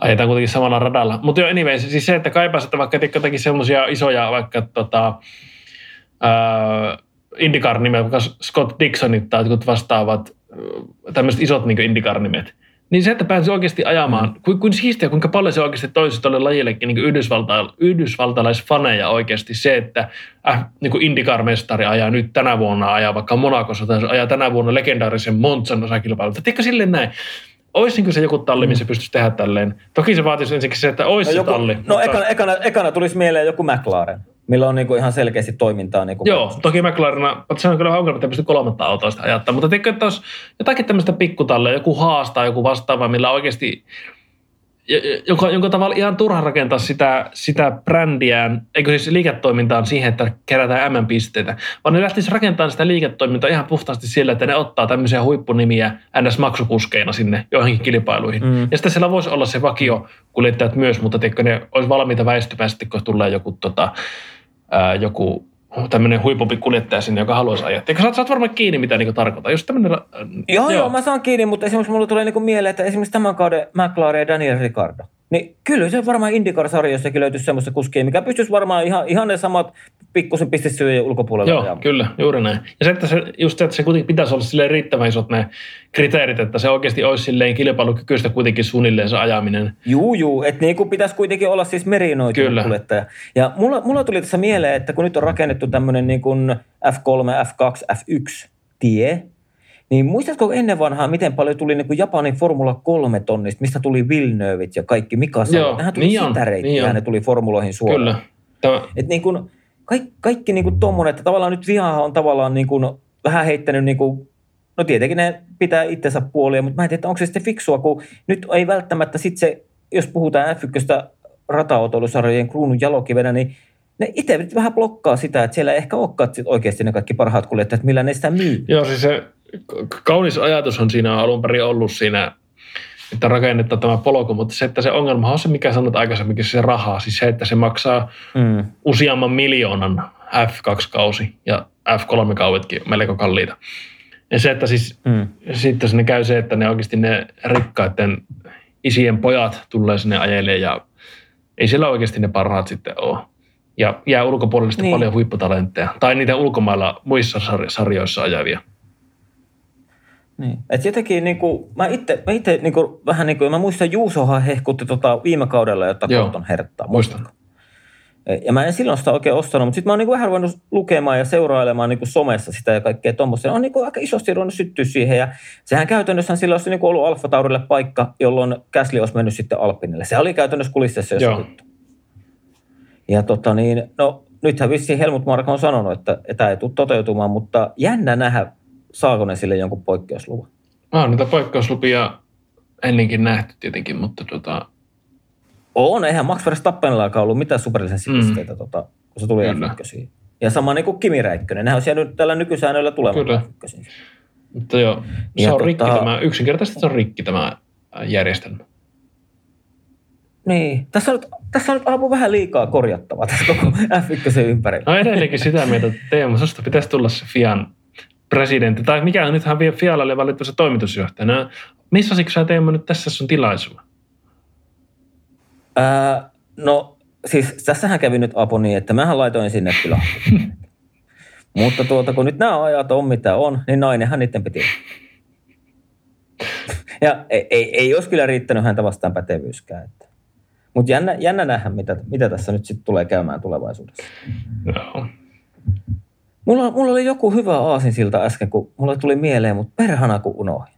B: ajetaan kuitenkin samalla radalla. Mutta jo anyway, siis se, että kaipaisi, että vaikka jotenkin semmoisia isoja vaikka tota, IndyCar-nimet, vaikka Scott Dixonit tai jotkut vastaavat, tämmöiset isot niin IndyCar-nimet, Niin se, että pääsisi oikeasti ajamaan, mm. kuin, kuin siistiä, kuinka paljon se oikeasti toisi tuolle lajillekin niin Yhdysvalta, yhdysvaltalaisfaneja oikeasti se, että äh, niin IndyCar-mestari ajaa nyt tänä vuonna, ajaa vaikka Monakossa tai ajaa tänä vuonna legendaarisen Monzan osakilpailun. Tiedätkö silleen näin? Olisi niin se joku talli, missä mm. pystyisi tehdä tälleen. Toki se vaatisi ensinnäkin se, että olisi no, joku, se talli.
A: No mutta... ekana, ekana, ekana tulisi mieleen joku McLaren millä on niinku ihan selkeästi toimintaa. Niinku
B: Joo, katsotaan. toki McLaren, mutta se on kyllä ongelma, että pysty kolmatta autoista ajattaa. Mutta tiedätkö, että olisi jotakin tämmöistä pikkutalleja, joku haastaa, joku vastaava, millä oikeasti joka, jonka tavalla ihan turha rakentaa sitä, sitä brändiään, eikö siis liiketoimintaan siihen, että kerätään M-pisteitä, vaan ne lähtisi rakentamaan sitä liiketoimintaa ihan puhtaasti sillä, että ne ottaa tämmöisiä huippunimiä NS-maksukuskeina sinne joihinkin kilpailuihin. Mm. Ja sitten siellä voisi olla se vakio kuljettajat myös, mutta tiedätkö, ne olisi valmiita väistymään sitten, kun tulee joku, tota, ää, joku tämmöinen huipumpi kuljettaja sinne, joka haluaisi ajaa. Sä, sä oot varmaan kiinni, mitä niin tarkoittaa. Jos tämmönen,
A: joo, joo, joo, mä saan kiinni, mutta esimerkiksi mulle tulee niin mieleen, että esimerkiksi tämän kauden McLaren ja Daniel Ricardo. Niin kyllä se varmaan IndyCar-sarjassakin löytyisi semmoista kuskia, mikä pystyisi varmaan ihan, ihan ne samat pikkusen pistesyöjä ulkopuolella
B: Joo, ajamaan. kyllä, juuri näin. Ja se, että se, just se, että se kuitenkin pitäisi olla silleen riittävän isot ne kriteerit, että se oikeasti olisi silleen kilpailukykyistä kuitenkin suunnilleen se ajaminen.
A: Juu, juu, että niin kuin pitäisi kuitenkin olla siis merinoitunut kuljettaja. Ja mulla, mulla tuli tässä mieleen, että kun nyt on rakennettu tämmöinen niin kuin F3, F2, F1 tie, niin muistatko ennen vanhaa, miten paljon tuli niin kuin Japanin Formula 3 tonnista, mistä tuli Villeneuvet ja kaikki Mika Joo, Nehän tuli niin sitä reittiä, niin ne tuli formuloihin suoraan. Kyllä. Tämä... Et niin kuin, kaikki, kaikki niin kuin tommonen, että tavallaan nyt Viha on tavallaan niin kuin vähän heittänyt niin kuin, no tietenkin ne pitää itsensä puolia, mutta mä en tiedä, että onko se sitten fiksua, kun nyt ei välttämättä sitten se, jos puhutaan F1 rataautoilusarjojen kruunun jalokivenä, niin ne itse vähän blokkaa sitä, että siellä ei ehkä olekaan oikeasti ne kaikki parhaat kuljettajat, millä ne sitä myy.
B: Joo, siis se kaunis ajatus on siinä alun perin ollut siinä, että rakennetaan tämä polku, mutta se, että se ongelma on se, mikä sanot aikaisemminkin, se rahaa. Siis se, että se maksaa mm. useamman miljoonan F2-kausi ja F3-kaudetkin melko kalliita. Ja se, että siis mm. sitten sinne käy se, että ne oikeasti ne rikkaiden isien pojat tulee sinne ajelee ja ei siellä oikeasti ne parhaat sitten ole. Ja jää ulkopuolelle niin. paljon huipputalentteja. Tai niitä ulkomailla muissa sarjoissa ajavia.
A: Niin. Et jotenkin niin kuin, mä itse, mä itse niin kuin, vähän niin kuin, mä muistan Juusohan hehkutti tota viime kaudella jotta Colton herttaa.
B: Muistan.
A: Ja mä en silloin sitä oikein ostanut, mutta sitten mä oon niin vähän ruvennut lukemaan ja seurailemaan niin kuin somessa sitä ja kaikkea tuommoista. On niin kuin aika isosti ruvennut syttyä siihen ja sehän käytännössä silloin olisi niin kuin ollut Alfa Taurille paikka, jolloin Käsli olisi mennyt sitten Alpinille. Se oli käytännössä kulississa jos juttu. Ja tota niin, no nythän vissiin Helmut Marko on sanonut, että tämä ei tule toteutumaan, mutta jännä nähdä, saako ne sille jonkun poikkeusluvan?
B: On niitä poikkeuslupia ennenkin nähty tietenkin, mutta tota...
A: On, eihän Max Verstappenillakaan ollut mitään superlisenssipisteitä, mm. tota, kun se tuli f Ja sama niin kuin Kimi Räikkönen, nehän on jäänyt tällä nykysäännöllä tulemaan Kyllä.
B: Mutta joo, se ja on tota... rikki tämä, yksinkertaisesti se on rikki tämä järjestelmä.
A: Niin, tässä on, tässä on nyt vähän liikaa korjattavaa tässä koko F1 ympärillä.
B: No edelleenkin sitä mieltä, että Teemu, susta pitäisi tulla se Fian presidentti, tai mikä on nythän vielä Fialalle valittu se toimitusjohtajana. Missä siksi sä Teemu nyt tässä sun tilaisuus?
A: Ää, no siis tässähän kävi nyt apu niin, että mähän laitoin sinne kyllä. [LAUGHS] Mutta tuota, kun nyt nämä ajat on mitä on, niin nainenhan niiden piti. ja ei, ei, ei olisi kyllä riittänyt häntä vastaan pätevyyskään. Että. Mutta jännä, jännä nähdä, mitä, mitä tässä nyt sitten tulee käymään tulevaisuudessa. Mulla, mulla oli joku hyvä aasinsilta äsken, kun mulla tuli mieleen, mutta perhana kun unohdin.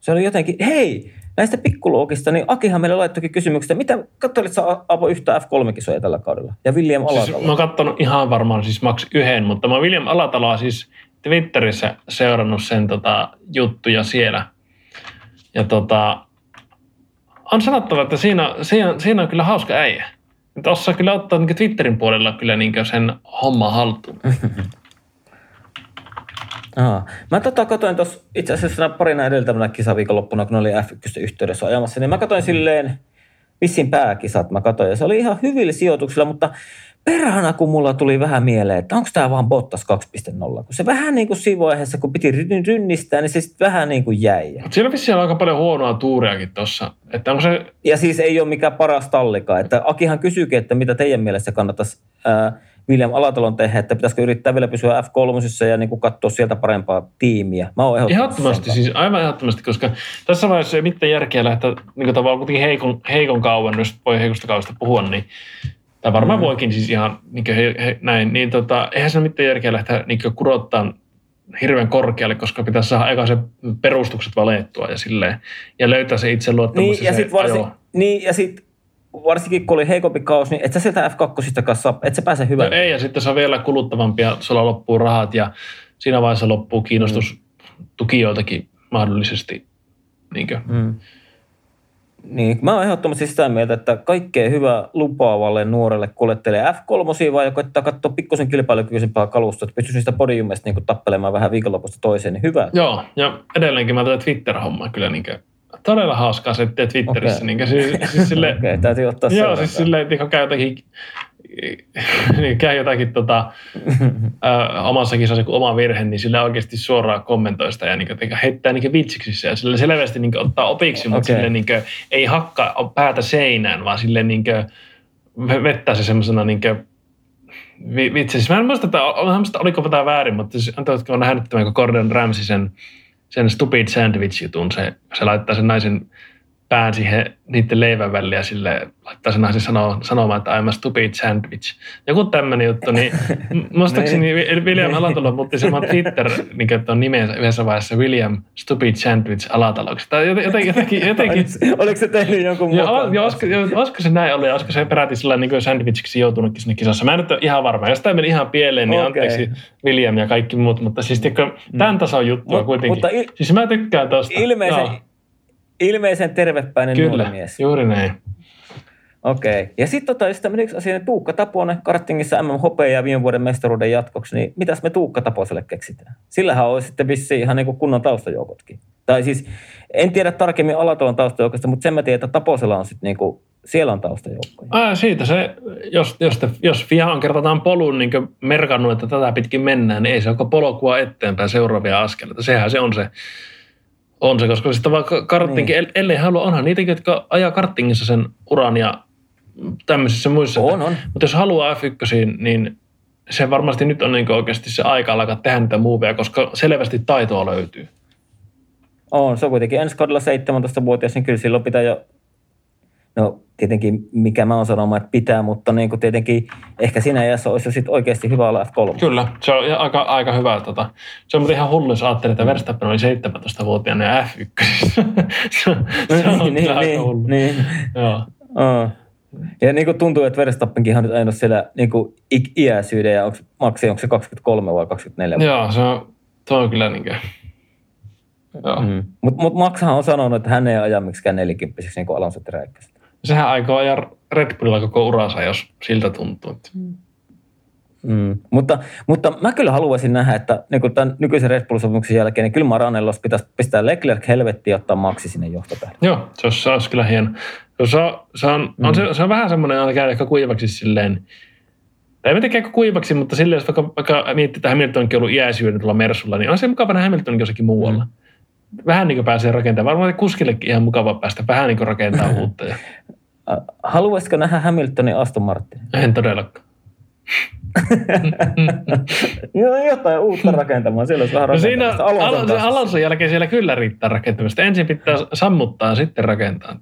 A: Se oli jotenkin, hei, näistä pikkuluokista, niin Akihan meille laittokin kysymyksestä, mitä, katsoit sä Apo yhtä F3-kisoja tällä kaudella? Ja William Alatalo?
B: Siis, mä oon katsonut ihan varmaan siis maks yhden, mutta mä William Alataloa siis Twitterissä seurannut sen tota, juttuja siellä. Ja tota, on sanottava, että siinä, siinä, siinä on kyllä hauska äijä. Tuossa kyllä ottaa niin Twitterin puolella kyllä niin sen homma haltuun. [LAUGHS]
A: Aa. Mä tota katoin tuossa itse asiassa parina edeltävänä kisaviikonloppuna, kun oli F1 yhteydessä ajamassa, niin mä katoin silleen vissiin pääkisat mä katoin ja se oli ihan hyvillä sijoituksilla, mutta perhana kun mulla tuli vähän mieleen, että onko tämä vaan Bottas 2.0, kun se vähän niin kuin siinä vaiheessa, kun piti rynnistää, niin se sitten vähän niin kuin jäi.
B: Siinä on vissiin aika paljon huonoa tuuriakin tuossa. Että onko se...
A: Ja siis ei ole mikään paras tallikaan. Että Akihan kysyykin, että mitä teidän mielestä kannattaisi ää, William Alatalon tehdä, että pitäisikö yrittää vielä pysyä F3 ja niin kuin katsoa sieltä parempaa tiimiä. Mä oon
B: ehdottomasti, siis aivan ehdottomasti, koska tässä vaiheessa ei mitään järkeä lähteä niin kuin tavallaan kuitenkin heikon, heikon kauan, jos voi heikosta kaudesta puhua, niin tai varmaan mm. voikin siis ihan niin he, he, näin, niin tota, eihän se ole mitään järkeä lähteä niin kurottaa hirveän korkealle, koska pitäisi saada eka se perustukset valettua ja silleen, ja löytää se itseluottamus.
A: Niin, ja, ja sitten varsin, niin, ja sit varsinkin kun oli heikompi kaus, niin et sä sieltä F2 kanssa, et sä pääse hyvään.
B: No ei, ja sitten se on vielä kuluttavampia, sulla loppuu rahat ja siinä vaiheessa loppuu kiinnostus mm. tukijoiltakin mahdollisesti. Niinkö? Mm.
A: Niin, mä oon ehdottomasti sitä mieltä, että kaikkea hyvää lupaavalle nuorelle kuljettelee F3 vai joka koittaa katsoa pikkusen kilpailukykyisempää kalusta, että pystyisi niistä podiumista niin tappelemaan vähän viikonlopusta toiseen, niin hyvä.
B: Joo, ja edelleenkin mä tätä Twitter-hommaa kyllä niin todella hauskaa se Twitterissä. Okay. Niin, siis, siis [LAUGHS] sille,
A: okay, täytyy ottaa
B: Joo, siis silleen, että käy jotakin [LAUGHS] niin käy jotakin tota, [LAUGHS] ä, omassa kisassa kuin oma virhe, niin sillä oikeasti suoraan kommentoi sitä ja niin kuin, heittää niin vitsiksi ja sillä selvästi niin kuin, ottaa opiksi, okay. mutta sille niin kuin, ei hakkaa päätä seinään, vaan sille niin kuin, vettää se semmoisena niin kuin, vitsi. Siis mä en muista, että oliko tämä väärin, mutta siis, antavatko on nähnyt tämän Gordon Ramsay sen, sen Stupid Sandwich-jutun, se, se laittaa sen naisen pään siihen niiden leivän väliin ja sille laittaa sen sano, sanomaan, että I'm a stupid sandwich. Joku tämmöinen juttu, niin muistaakseni [LAUGHS] niin. William Alatalo muutti saman Twitter, niin on nimensä yhdessä vaiheessa William Stupid Sandwich Alataloksi. Tai jotenkin, jotenkin, [LAUGHS] jotenkin.
A: Oliko se tehnyt jonkun
B: mukaan? Ja, olisiko, olisiko, se näin ollut ja olisiko se peräti sillä niin sandwichiksi joutunutkin sinne kisassa. Mä en nyt ole ihan varma. Jos tämä meni ihan pieleen, niin okay. anteeksi William ja kaikki muut. Mutta siis tiedätkö, tämän tason juttua Mut, kuitenkin. Mutta il- siis mä tykkään tosta.
A: Ilmeisen, no Ilmeisen tervepäinen
B: Kyllä,
A: nuori mies.
B: juuri näin.
A: Okei. Okay. Ja sitten tota, tämmöinen yksi asia, niin Tuukka Taponen kartingissa MM ja viime vuoden mestaruuden jatkoksi, niin mitäs me Tuukka Taposelle keksitään? Sillähän olisi sitten vissiin ihan niin kuin kunnon taustajoukotkin. Tai siis, en tiedä tarkemmin Alatalon taustajoukosta, mutta sen mä tiedän, että Taposella on sitten niin kuin, siellä on taustajoukkoja.
B: Ää, siitä se, jos, jos, te, jos Fiaan kerrotaan polun niin merkannut, että tätä pitkin mennään, niin ei se ole polkua eteenpäin seuraavia askeleita. Sehän se on se on se, koska sitten vaikka karttinkin, niin. ellei halua, onhan niitä, jotka ajaa karttingissa sen uran ja tämmöisissä muissa.
A: On, on.
B: Mutta jos haluaa F1, niin se varmasti nyt on niin oikeasti se aika alkaa tehdä niitä muoveja, koska selvästi taitoa löytyy.
A: On, se on kuitenkin ensi kaudella 17-vuotias, niin kyllä silloin pitää jo No tietenkin, mikä mä oon sanomaan, että pitää, mutta niin kuin tietenkin ehkä siinä ajassa olisi jo sit oikeasti hyvä olla F3.
B: Kyllä, se on aika, aika hyvä. Tota. Se on ihan hullu, jos ajattelee, että Verstappen oli 17-vuotiaana ja F1. [LAUGHS] se, on, se on niin, niin, aika hullu. Niin. Joo.
A: Oh. Ja niin kuin tuntuu, että Verstappenkin on nyt aina siellä niin kuin iäisyyden ja onko, maksi, onko se 23 vai 24?
B: Joo, se on, se on kyllä niin kuin,
A: Mm. Mutta mut Maxhan on sanonut, että hän ei aja miksikään nelikymppiseksi niin kuin Alonso Teräikkästä
B: sehän aikoo ajaa Red Bullilla koko uransa, jos siltä tuntuu. Mm.
A: Mm. Mutta, mutta mä kyllä haluaisin nähdä, että niin tämän nykyisen Red Bull-sopimuksen jälkeen, niin kyllä Maranellos pitäisi pistää Leclerc helvettiin ja ottaa Maxi sinne johtopäähän.
B: Joo, se olisi, se olisi kyllä hieno. Se on, se on, mm. on, se, se on vähän semmoinen, että käy ehkä kuivaksi silleen, ei mitenkään kuivaksi, mutta silleen, jos vaikka, vaikka miettii, että Hamiltonkin on ollut iäisyyden tuolla Mersulla, niin on se mukava nähdä Hamiltonin jossakin muualla. Mm. Vähän niin kuin pääsee rakentamaan. Varmaan kuskillekin ihan mukava päästä vähän niin kuin rakentaa [LAUGHS] uutta.
A: Haluaisitko nähdä Hamiltonin Aston Martin?
B: En todellakaan. [LAUGHS]
A: Jotain uutta rakentamaan, siellä olisi vähän no siinä
B: Alonson, Alonson jälkeen siellä kyllä riittää rakentamista. Ensin pitää sammuttaa sitten rakentaa.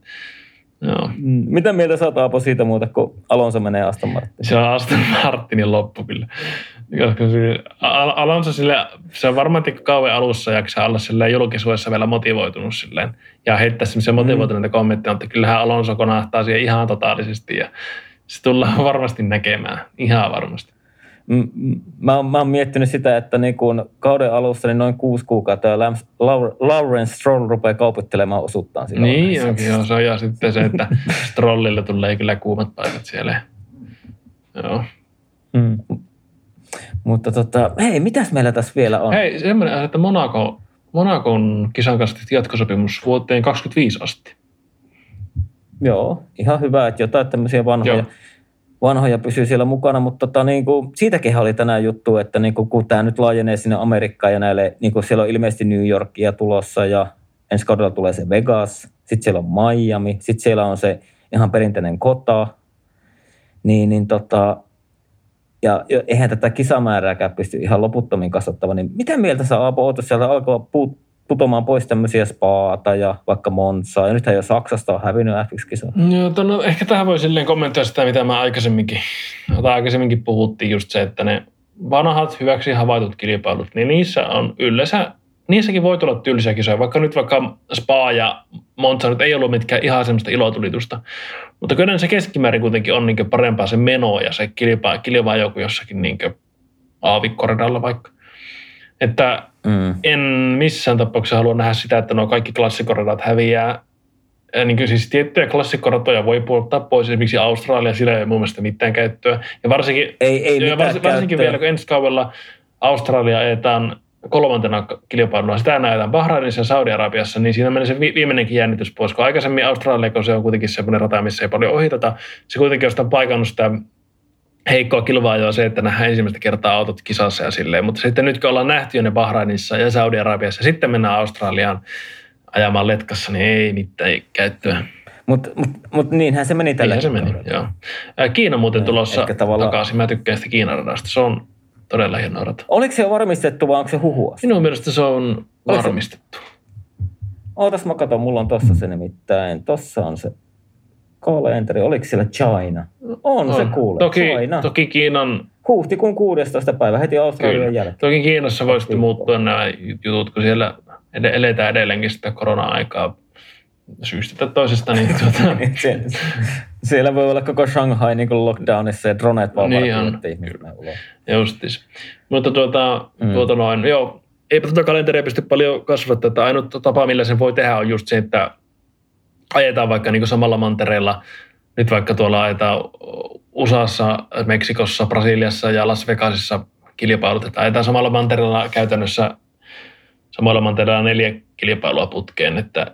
B: Joo.
A: Mm, mitä mieltä sä Aapo siitä muuta, kun Alonso menee Aston Martin?
B: Se on Aston Martinin loppu kyllä. Koska Alonso sille, se on varmaan kauan alussa jaksaa olla silleen julkisuudessa vielä motivoitunut silleen. Ja heittää semmoisia motivoituneita mm. kommentteja, mutta kyllähän Alonso konahtaa siihen ihan totaalisesti ja se tullaan [LAUGHS] varmasti näkemään. Ihan varmasti.
A: Mä, mä oon miettinyt sitä, että niin kun kauden alussa niin noin kuusi kuukautta ja Lawrence Stroll rupeaa kaupittelemaan osuuttaan.
B: Niin, onkin, joo, se on ja sitten se, että [LAUGHS] Strollille tulee kyllä kuumat paikat siellä. Joo. Mm.
A: Mutta tota, hei, mitäs meillä tässä vielä on?
B: Hei, semmoinen, että Monaco, Monakon kisan kanssa jatkosopimus vuoteen 25 asti.
A: Joo, ihan hyvä, että jotain tämmöisiä vanhoja, Joo. vanhoja pysyy siellä mukana, mutta tota, niin kuin, siitäkin oli tänään juttu, että niin kuin, kun tämä nyt laajenee sinne Amerikkaan ja näille, niin kuin siellä on ilmeisesti New Yorkia tulossa ja ensi kaudella tulee se Vegas, sitten siellä on Miami, sitten siellä on se ihan perinteinen kota, niin, niin tota, ja eihän tätä kisamäärääkään pysty ihan loputtomiin kasvattamaan, niin mitä mieltä sä Aapo oot, sieltä alkaa puut, putomaan pois tämmöisiä spaata ja vaikka Monsaa, ja nythän jo Saksasta on hävinnyt F1-kisoja.
B: Joo, no, ehkä tähän voi silleen kommentoida sitä, mitä mä aikaisemminkin, tai aikaisemminkin puhuttiin, just se, että ne vanhat hyväksi havaitut kilpailut, niin niissä on yleensä, niissäkin voi tulla tylsiä kisoja, vaikka nyt vaikka Spa ja Monza nyt ei ollut mitkään ihan semmoista ilotulitusta, mutta kyllä se keskimäärin kuitenkin on niin parempaa se meno ja se kilpaa, kilpaa joku jossakin niin aavikkoradalla vaikka. Että mm. en missään tapauksessa halua nähdä sitä, että nuo kaikki klassikoradat häviää. Ja niin siis tiettyjä klassikkoratoja voi puoltaa pois, esimerkiksi Australia, sillä ei ole mun mielestä mitään käyttöä. Ja varsinkin,
A: Ei, ei
B: ja varsinkin, varsinkin vielä, kun ensi kaudella Australia ajetaan kolmantena kilpailuna, sitä näytetään Bahrainissa ja Saudi-Arabiassa, niin siinä menee se vi- viimeinenkin jännitys pois, kun aikaisemmin Australia, kun se on kuitenkin semmoinen rata, missä ei paljon ohiteta, se kuitenkin on sitä paikannut sitä heikkoa kilvaa se, että nähdään ensimmäistä kertaa autot kisassa ja silleen, mutta sitten nyt kun ollaan nähty jo ne Bahrainissa ja Saudi-Arabiassa ja sitten mennään Australiaan ajamaan letkassa, niin ei mitään käyttöä.
A: Mutta mut, mut niinhän se meni tällä
B: Niinhän se meni, joo. Kiina muuten
A: Niin,
B: tulossa takaisin. Mä tykkään sitä Kiinan radasta. Se on todella hieno rata.
A: Oliko se jo varmistettu vai onko se huhua?
B: Minun mielestä se on
A: Oliko se-
B: varmistettu.
A: Ootas mä katson, mulla on tossa se nimittäin. Tossa on se kalenteri. Oliko siellä China? On, se kuule.
B: Toki,
A: China.
B: toki Kiinan,
A: Huhtikuun 16. päivä heti Australian
B: kyllä.
A: jälkeen.
B: Toki Kiinassa voi sitten
A: Viikkoa.
B: muuttua nämä jutut, kun siellä eletään edelleenkin sitä korona-aikaa syystä tai toisesta, niin [LAUGHS] tuota,
A: Sie- siellä voi olla koko Shanghai niin kuin lockdownissa ja droneet vaan
B: Niin
A: näin ulos.
B: justis. Mutta tuota,
A: Mm.
B: tuota noin, joo, eipä tuota kalenteria pysty paljon kasvattaa, että ainut tapa, millä sen voi tehdä, on just se, että ajetaan vaikka niin samalla mantereella, nyt vaikka tuolla ajetaan USAssa, Meksikossa, Brasiliassa ja Las Vegasissa kilpailut, että ajetaan samalla mantereella käytännössä samalla mantereella neljä kilpailua putkeen, että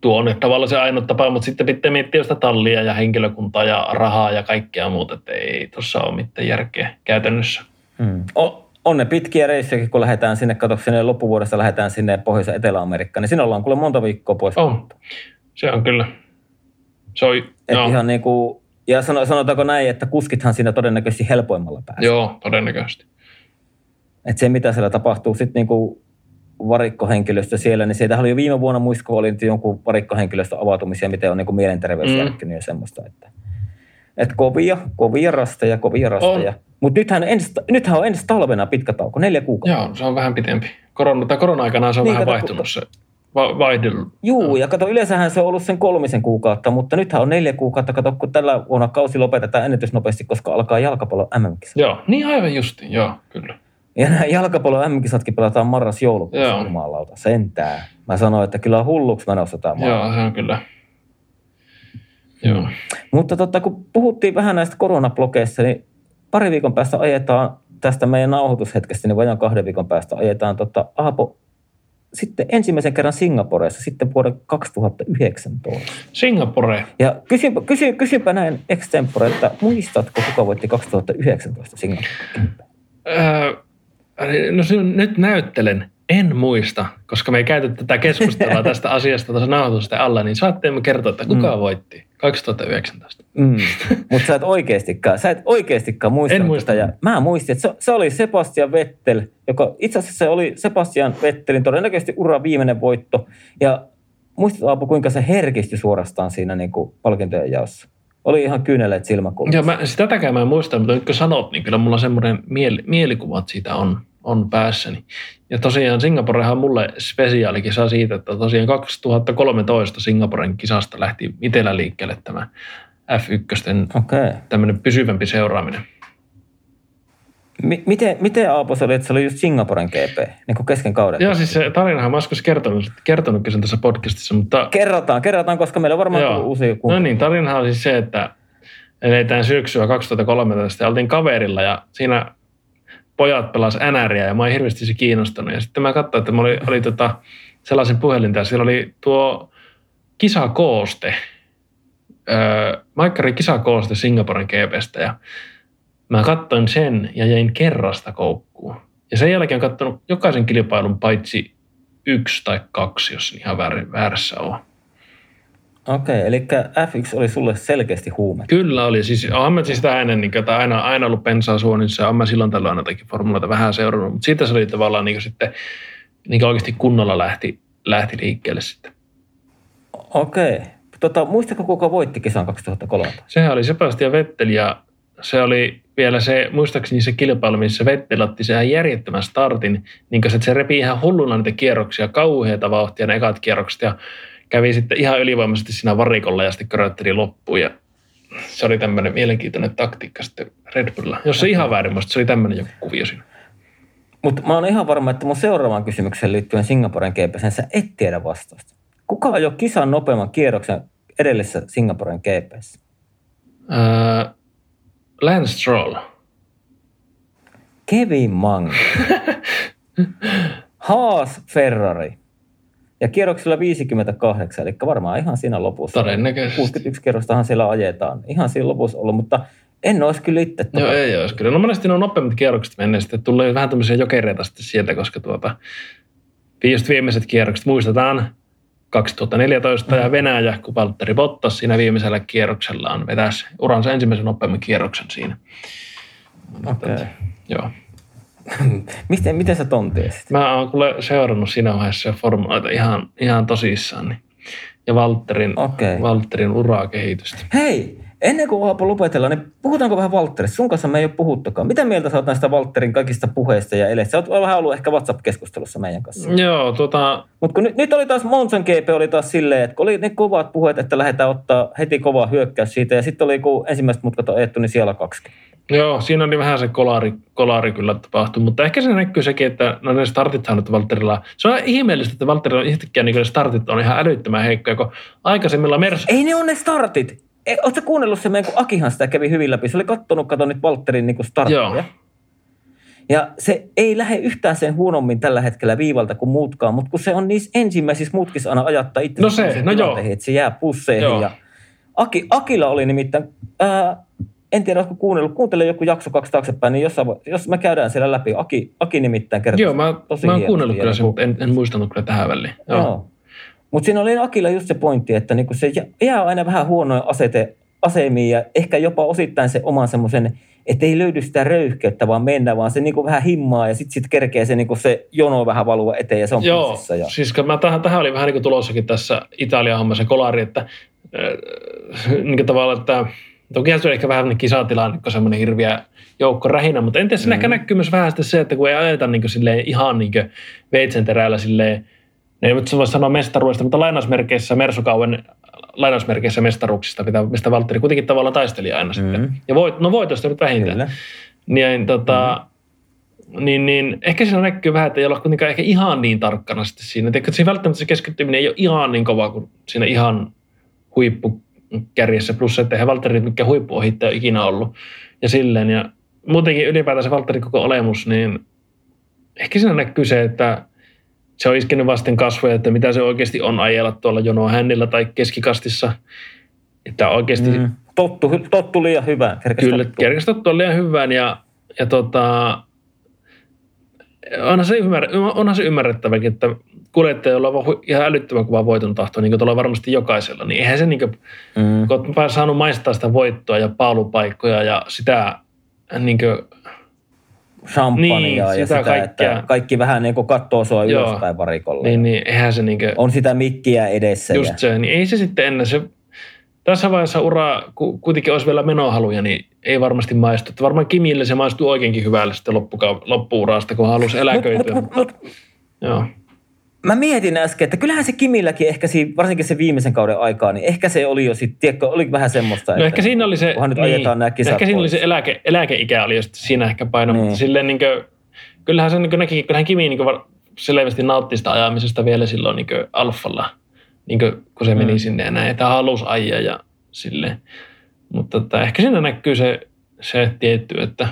B: tuo on tavallaan se ainut tapa, mutta sitten pitää miettiä sitä tallia ja henkilökuntaa ja rahaa ja kaikkea muuta, että ei tuossa ole mitään järkeä käytännössä.
A: Mm. O- on ne pitkiä reissuja, kun lähdetään sinne, katso sinne loppuvuodesta lähdetään sinne Pohjois- ja Etelä-Amerikkaan, niin siinä ollaan kuule monta viikkoa pois.
B: On. Se on kyllä. Se on,
A: Et
B: joo,
A: ihan niin kuin, ja sano, sanotaanko näin, että kuskithan siinä todennäköisesti helpoimmalla pääsee.
B: joo, todennäköisesti.
A: Että se, mitä siellä tapahtuu sitten niin kuin varikkohenkilöstö siellä, niin sieltä oli jo viime vuonna nyt jonkun varikkohenkilöstön avautumisia, miten on niin kuin mielenterveys
B: Mm.
A: ja semmoista. Että, että kovia, kovia rasteja, kovia rasteja. Mutta nythän, nythän on ensi talvena pitkä tauko, neljä kuukautta.
B: Joo, se on vähän pitempi. Korona, tai korona-aikana se on
A: Niin,
B: vähän
A: kato,
B: vaihtunut se va- vaihdelu.
A: Juu, ja kato, yleensähän se on ollut sen kolmisen kuukautta, mutta nythän on neljä kuukautta. Kato, kun tällä vuonna kausi lopetetaan ennätysnopeasti, koska alkaa jalkapallo mm
B: Joo, niin aivan justiin, joo, kyllä.
A: Ja nämä jalkapallo mm pelataan marras-joulukuussa
B: Joo.
A: jumalauta, sentään. Mä sanoin, että kyllä on hulluksi menossa tämä.
B: Joo, se on kyllä. Joo.
A: Mutta totta, kun puhuttiin vähän näistä koronablogeista, niin pari viikon päästä ajetaan tästä meidän nauhoitushetkestä, niin vajaan kahden viikon päästä ajetaan tota, Aapo sitten ensimmäisen kerran Singaporessa sitten vuoden 2019.
B: Singapore.
A: Ja kysypä, kysy, kysypä näin extempore, että muistatko, kuka voitti 2019 Singaporessa?
B: Öö, no nyt näyttelen. En muista, koska me ei käyty tätä keskustelua [LAUGHS] tästä asiasta tuossa nauhoitusten alla, niin saatte me kertoa, että kuka
A: Mm.
B: voitti 2019.
A: Mm. [LAUGHS] Mutta sä et oikeastikaan, sä et oikeastikaan muistanut
B: En muista.
A: Ja mä muistin, että se, se, oli Sebastian Vettel, joka itse asiassa se oli Sebastian Vettelin todennäköisesti ura viimeinen voitto. Ja muistat Aapo, kuinka se herkistyi suorastaan siinä niin kuin palkintojen jaossa? Oli ihan kyyneleet silmäkulmassa.
B: Ja mä, sitäkään mä en muista, mutta nyt kun sanot, niin kyllä mulla semmoinen mieli, mielikuva että siitä on, on päässäni. Ja tosiaan Singaporehan on mulle spesiaalikisa siitä, että tosiaan 2013 Singaporen kisasta lähti itellä liikkeelle tämä F1
A: Okei. Okay.
B: tämmöinen pysyvämpi seuraaminen.
A: M- miten, miten Aapo se oli, että se oli just Singaporen GP, niin kuin kesken kauden?
B: Joo, siis se tarinahan mä olisiko kertonut, kertonutkin sen tässä podcastissa, mutta
A: Kerrataan, kerrataan, koska meillä on varmaan
B: Joo.
A: tullut uusia
B: No niin, tarinahan on siis se, että eletään syksyä 2013 ja oltiin kaverilla ja siinä pojat pelas NRiä ja mä oon hirveästi se kiinnostunut. Ja sitten mä katsoin, että mä oli, oli tota sellaisen puhelinta ja siellä oli tuo kisakooste, öö, Maikkari kisakooste Singaporen GPstä ja mä katsoin sen ja jäin kerrasta koukkuun. Ja sen jälkeen katsonut jokaisen kilpailun paitsi yksi tai kaksi, jos ihan väär- väärässä on.
A: Okei, eli F1 oli sulle selkeästi huume.
B: Kyllä oli. Siis olen mä siis sitä ennen, niin, että aina, aina ollut pensaa suonissa ja olen mä silloin tällöin ainakin formuloita vähän seurannut. Mutta siitä se oli tavallaan niin sitten niin oikeasti kunnolla lähti, lähti liikkeelle sitten.
A: Okei. Tota, muistatko, kuka voitti kisan 2013?
B: Sehän oli Sebastian Vettel ja se oli vielä se, muistaakseni se kilpailu, missä Vettel otti se ihan järjettömän startin, niin että se repi ihan hulluna niitä kierroksia, kauheita vauhtia ne ekat kierrokset ja kävi sitten ihan ylivoimaisesti siinä varikolla ja sitten körötteli loppuun ja se oli tämmöinen mielenkiintoinen taktiikka sitten Red Bullilla. Jos se ihan väärin, se oli tämmöinen joku kuvio siinä.
A: Mutta mä oon ihan varma, että mun seuraavaan kysymykseen liittyen Singaporen GPseen sä et tiedä vastausta. Kuka ajoi kisan nopeamman kierroksen edellisessä Singaporen GPssä?
B: Öö, Lance Stroll.
A: Kevin Mang. [LAUGHS] Haas Ferrari. Ja kierroksella 58, eli varmaan ihan siinä lopussa.
B: Todennäköisesti.
A: 61 kierrostahan siellä ajetaan. Ihan siinä lopussa ollut, mutta en olisi kyllä itse.
B: Joo, ei olisi kyllä. No monesti on nopeammat kierrokset menneet, sitten tulee vähän tämmöisiä jokereita sitten sieltä, koska tuota, just viimeiset kierrokset muistetaan 2014 mm. ja Venäjä, kun Valtteri Bottas siinä viimeisellä kierroksellaan vetäisi uransa ensimmäisen nopeamman kierroksen siinä. Okay. Joo. [LAUGHS]
A: miten, miten sä ton tiesit?
B: Mä oon kuule seurannut siinä vaiheessa formuloita ihan, ihan tosissaan. Niin. Ja Valtterin,
A: Okei.
B: Valtterin urakehitystä.
A: Hei, ennen kuin Aapo lopetellaan, niin puhutaanko vähän Valtterista? Sun kanssa me ei ole puhuttukaan. Mitä mieltä sä oot näistä Valtterin kaikista puheista ja eleistä? Sä oot vähän ollut ehkä WhatsApp-keskustelussa meidän kanssa.
B: Joo, tota,
A: Mutta nyt, nyt oli taas Monson GP oli taas silleen, että kun oli ne kovat puheet, että lähdetään ottaa heti kova hyökkäys siitä. Ja sitten oli, kun ensimmäiset mutkat on ajettu, niin siellä kaksi.
B: Joo, siinä oli vähän se kolari, kolari kyllä tapahtui, mutta ehkä se näkyy sekin, että no ne startithan nyt Valtterilla, se on ihmeellistä, että Valtterilla yhtäkkiä niin ne startit on ihan älyttömän heikkoja, kun aikaisemmilla Mersu,
A: Ei ne ole ne startit. Ei, Oletko kuunnellut se meidän, kun Akihan sitä kävi hyvin läpi. Se oli kattonut, kato nyt Valtterin niin startteja.
B: Joo.
A: Ja se ei lähde yhtään sen huonommin tällä hetkellä viivalta kuin muutkaan, mutta kun se on niissä ensimmäisissä mutkissa aina ajattaa itse
B: No se, no joo.
A: että se jää pusseihin.
B: Joo.
A: Ja Aki, Akilla oli nimittäin, ää, en tiedä, oletko kuunnellut, kuuntele joku jakso kaksi taaksepäin, niin jossain, voi- jos me käydään siellä läpi, Aki, Aki nimittäin kertoo
B: joo, mä,
A: tosi
B: mä oon kuunnellut kyllä sen, mutta en, en muistanut kyllä tähän väliin. Joo.
A: Joo. Mutta siinä oli Akilla just se pointti, että niinku se jä- jää aina vähän huonoin asete, asemiin ja ehkä jopa osittain se oman semmoisen, että ei löydy sitä röyhkeyttä vaan mennä, vaan se niinku vähän himmaa ja sitten sit kerkee se, niinku se jono vähän valua eteen ja se on
B: Joo,
A: pussissa. Ja...
B: siis mä tähän, tähän oli vähän niin kuin tulossakin tässä Italian hommassa kolari, että äh, niin tavallaan, että toki se oli ehkä vähän kisatilanne, kun semmoinen hirviä joukko rähinä, mutta en tiedä, siinä
A: Mm.
B: ehkä näkyy myös vähän se, että kun ei ajeta niin kuin silleen, ihan niin kuin veitsenterällä silleen, ne ei nyt voi sanoa mestaruudesta, mutta lainausmerkeissä Mersukauen lainausmerkeissä mestaruuksista, mitä, mistä Valtteri kuitenkin tavallaan taisteli aina mm. sitten. Ja voit, no voitosta nyt vähintään.
A: Kyllä.
B: Niin, tota, mm. niin, niin, ehkä siinä näkyy vähän, että ei olla kuitenkaan ehkä ihan niin tarkkana sitten siinä. Että siinä välttämättä se keskittyminen ei ole ihan niin kova kuin siinä ihan huippukärjessä. Plus, että eihän Valtteri mikään huippuohittaja ikinä ollut. Ja silleen. Ja muutenkin ylipäätään se Valtterin koko olemus, niin ehkä siinä näkyy se, että se on iskenyt vasten kasvoja, että mitä se oikeasti on ajella tuolla jonoa hännillä tai keskikastissa. Että oikeasti
A: Mm. Tottu, tottu liian hyvään. Kerkes
B: Kyllä, kerkastot on liian hyvän ja, ja tota, onhan se, ymmär, onhan se ymmärrettäväkin, että kuljettajalla on ihan älyttömän kova voiton tahto, niin kuin tuolla varmasti jokaisella. Niin eihän se, niin kuin,
A: Mm.
B: kun olet saanut maistaa sitä voittoa ja paalupaikkoja ja sitä niin kuin,
A: Champagnea
B: Niin,
A: ja
B: sitä
A: sitä,
B: kaikkea.
A: että kaikki vähän niin kuin kattoo sua
B: Joo.
A: ylöspäin varikolla.
B: niin, niin eihän se niin kuin,
A: On sitä mikkiä edessä. ja...
B: just se, niin ei se sitten ennen se, tässä vaiheessa uraa, kun kuitenkin olisi vielä menohaluja, niin ei varmasti maistu. Että varmaan Kimille se maistuu oikeinkin hyvälle sitten loppuka- loppuurasta, kun halusi eläköityä.
A: Mut, mut, mut,
B: Joo.
A: Mä mietin äsken, että kyllähän se Kimilläkin ehkä siinä, varsinkin se viimeisen kauden aikaa, niin ehkä se oli jo sitten, tiedätkö, oli vähän semmoista,
B: No
A: että
B: ehkä siinä oli se,
A: nyt ajetaan nämä kisat
B: ehkä siinä oli
A: pois.
B: se eläke, eläkeikä oli just siinä ehkä paino,
A: Niin.
B: mutta silleen niin kuin, kyllähän se niin kuin näki, kyllähän Kimi niin kuin selvästi nautti sitä ajamisesta vielä silloin niin kuin alfalla, niin kuin, kun se meni
A: Mm.
B: sinne ja näin, että halusi ajaa ja silleen. Mutta että ehkä siinä näkyy se, se tietty, että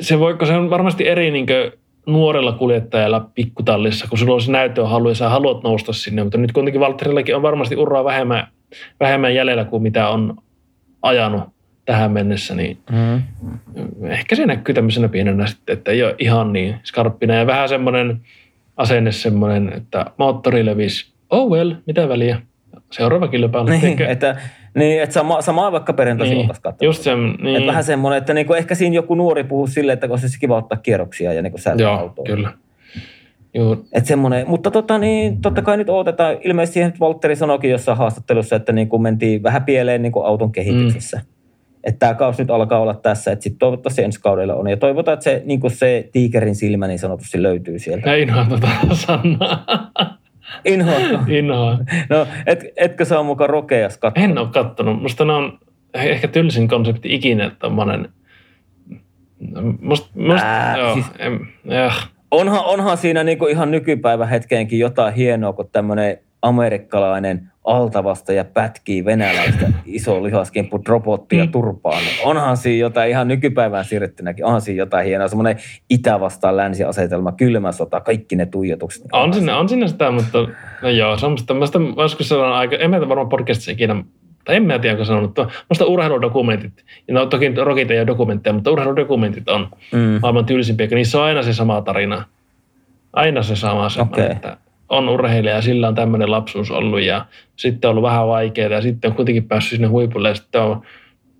B: se, voi, kun se on varmasti eri niin kuin nuorella kuljettajalla pikkutallissa, kun sulla on se näytön halu ja sä haluat nousta sinne, mutta nyt kuitenkin Valtterillakin on varmasti uraa vähemmän, vähemmän jäljellä kuin mitä on ajanut tähän mennessä, niin
A: Mm.
B: ehkä se näkyy tämmöisenä pienenä sitten, että ei ole ihan niin skarppina ja vähän semmoinen asenne semmoinen, että moottori levisi, oh well, mitä väliä, seuraava kilpailu.
A: Niin, että, niin, että sama, samaa vaikka perjantaisin
B: niin,
A: oltaisiin
B: just se, niin.
A: Että vähän semmoinen, että niinku ehkä siinä joku nuori puhuu silleen, että olisi kiva ottaa kierroksia ja niinku
B: Joo,
A: autoa.
B: kyllä. Juu,
A: Et semmoinen, mutta tota, niin, totta kai nyt odotetaan, ilmeisesti siihen Valtteri sanoikin jossain haastattelussa, että niin kuin mentiin vähän pieleen niin kuin auton kehityksessä. Mm. Että tämä kausi nyt alkaa olla tässä, että sitten toivottavasti ensi kaudella on. Ja toivotaan, että se, niin kuin se tiikerin silmä niin sanotusti löytyy sieltä.
B: Mä inhoan tota sanaa.
A: Inhoatko?
B: Inhoan.
A: No, et, etkö saa mukaan rokeas katsoa?
B: En ole kattonut. Musta ne on ehkä tylsin konsepti ikinä, tommonen... Musta, musta
A: Ää,
B: joo,
A: siis-
B: en, äh,
A: Onhan, onhan siinä niin kuin ihan nykypäivän hetkeenkin jotain hienoa, kun tämmöinen amerikkalainen altavasta ja pätkii venäläistä iso lihaskimppu robottia
B: Mm.
A: turpaan. Onhan siinä jotain ihan nykypäivään siirrettynäkin, onhan siinä jotain hienoa. Semmoinen itä vastaan länsi-asetelma, kylmä sota, kaikki ne tuijotukset.
B: on, sinne, on sinne sitä, mutta no joo, semmoista, sitä, joskus sellainen aika, en mä varmaan podcastissa ikinä, tai en mä tiedä, onko sanonut, mutta urheiludokumentit, ja no toki rokit ei ole dokumentteja, mutta urheiludokumentit on
A: Mm.
B: maailman tylsimpiä, kun niissä on aina se sama tarina. Aina se sama semmoinen,
A: Okei.
B: että on urheilija ja sillä on tämmöinen lapsuus ollut ja sitten on ollut vähän vaikeaa ja sitten on kuitenkin päässyt sinne huipulle ja sitten on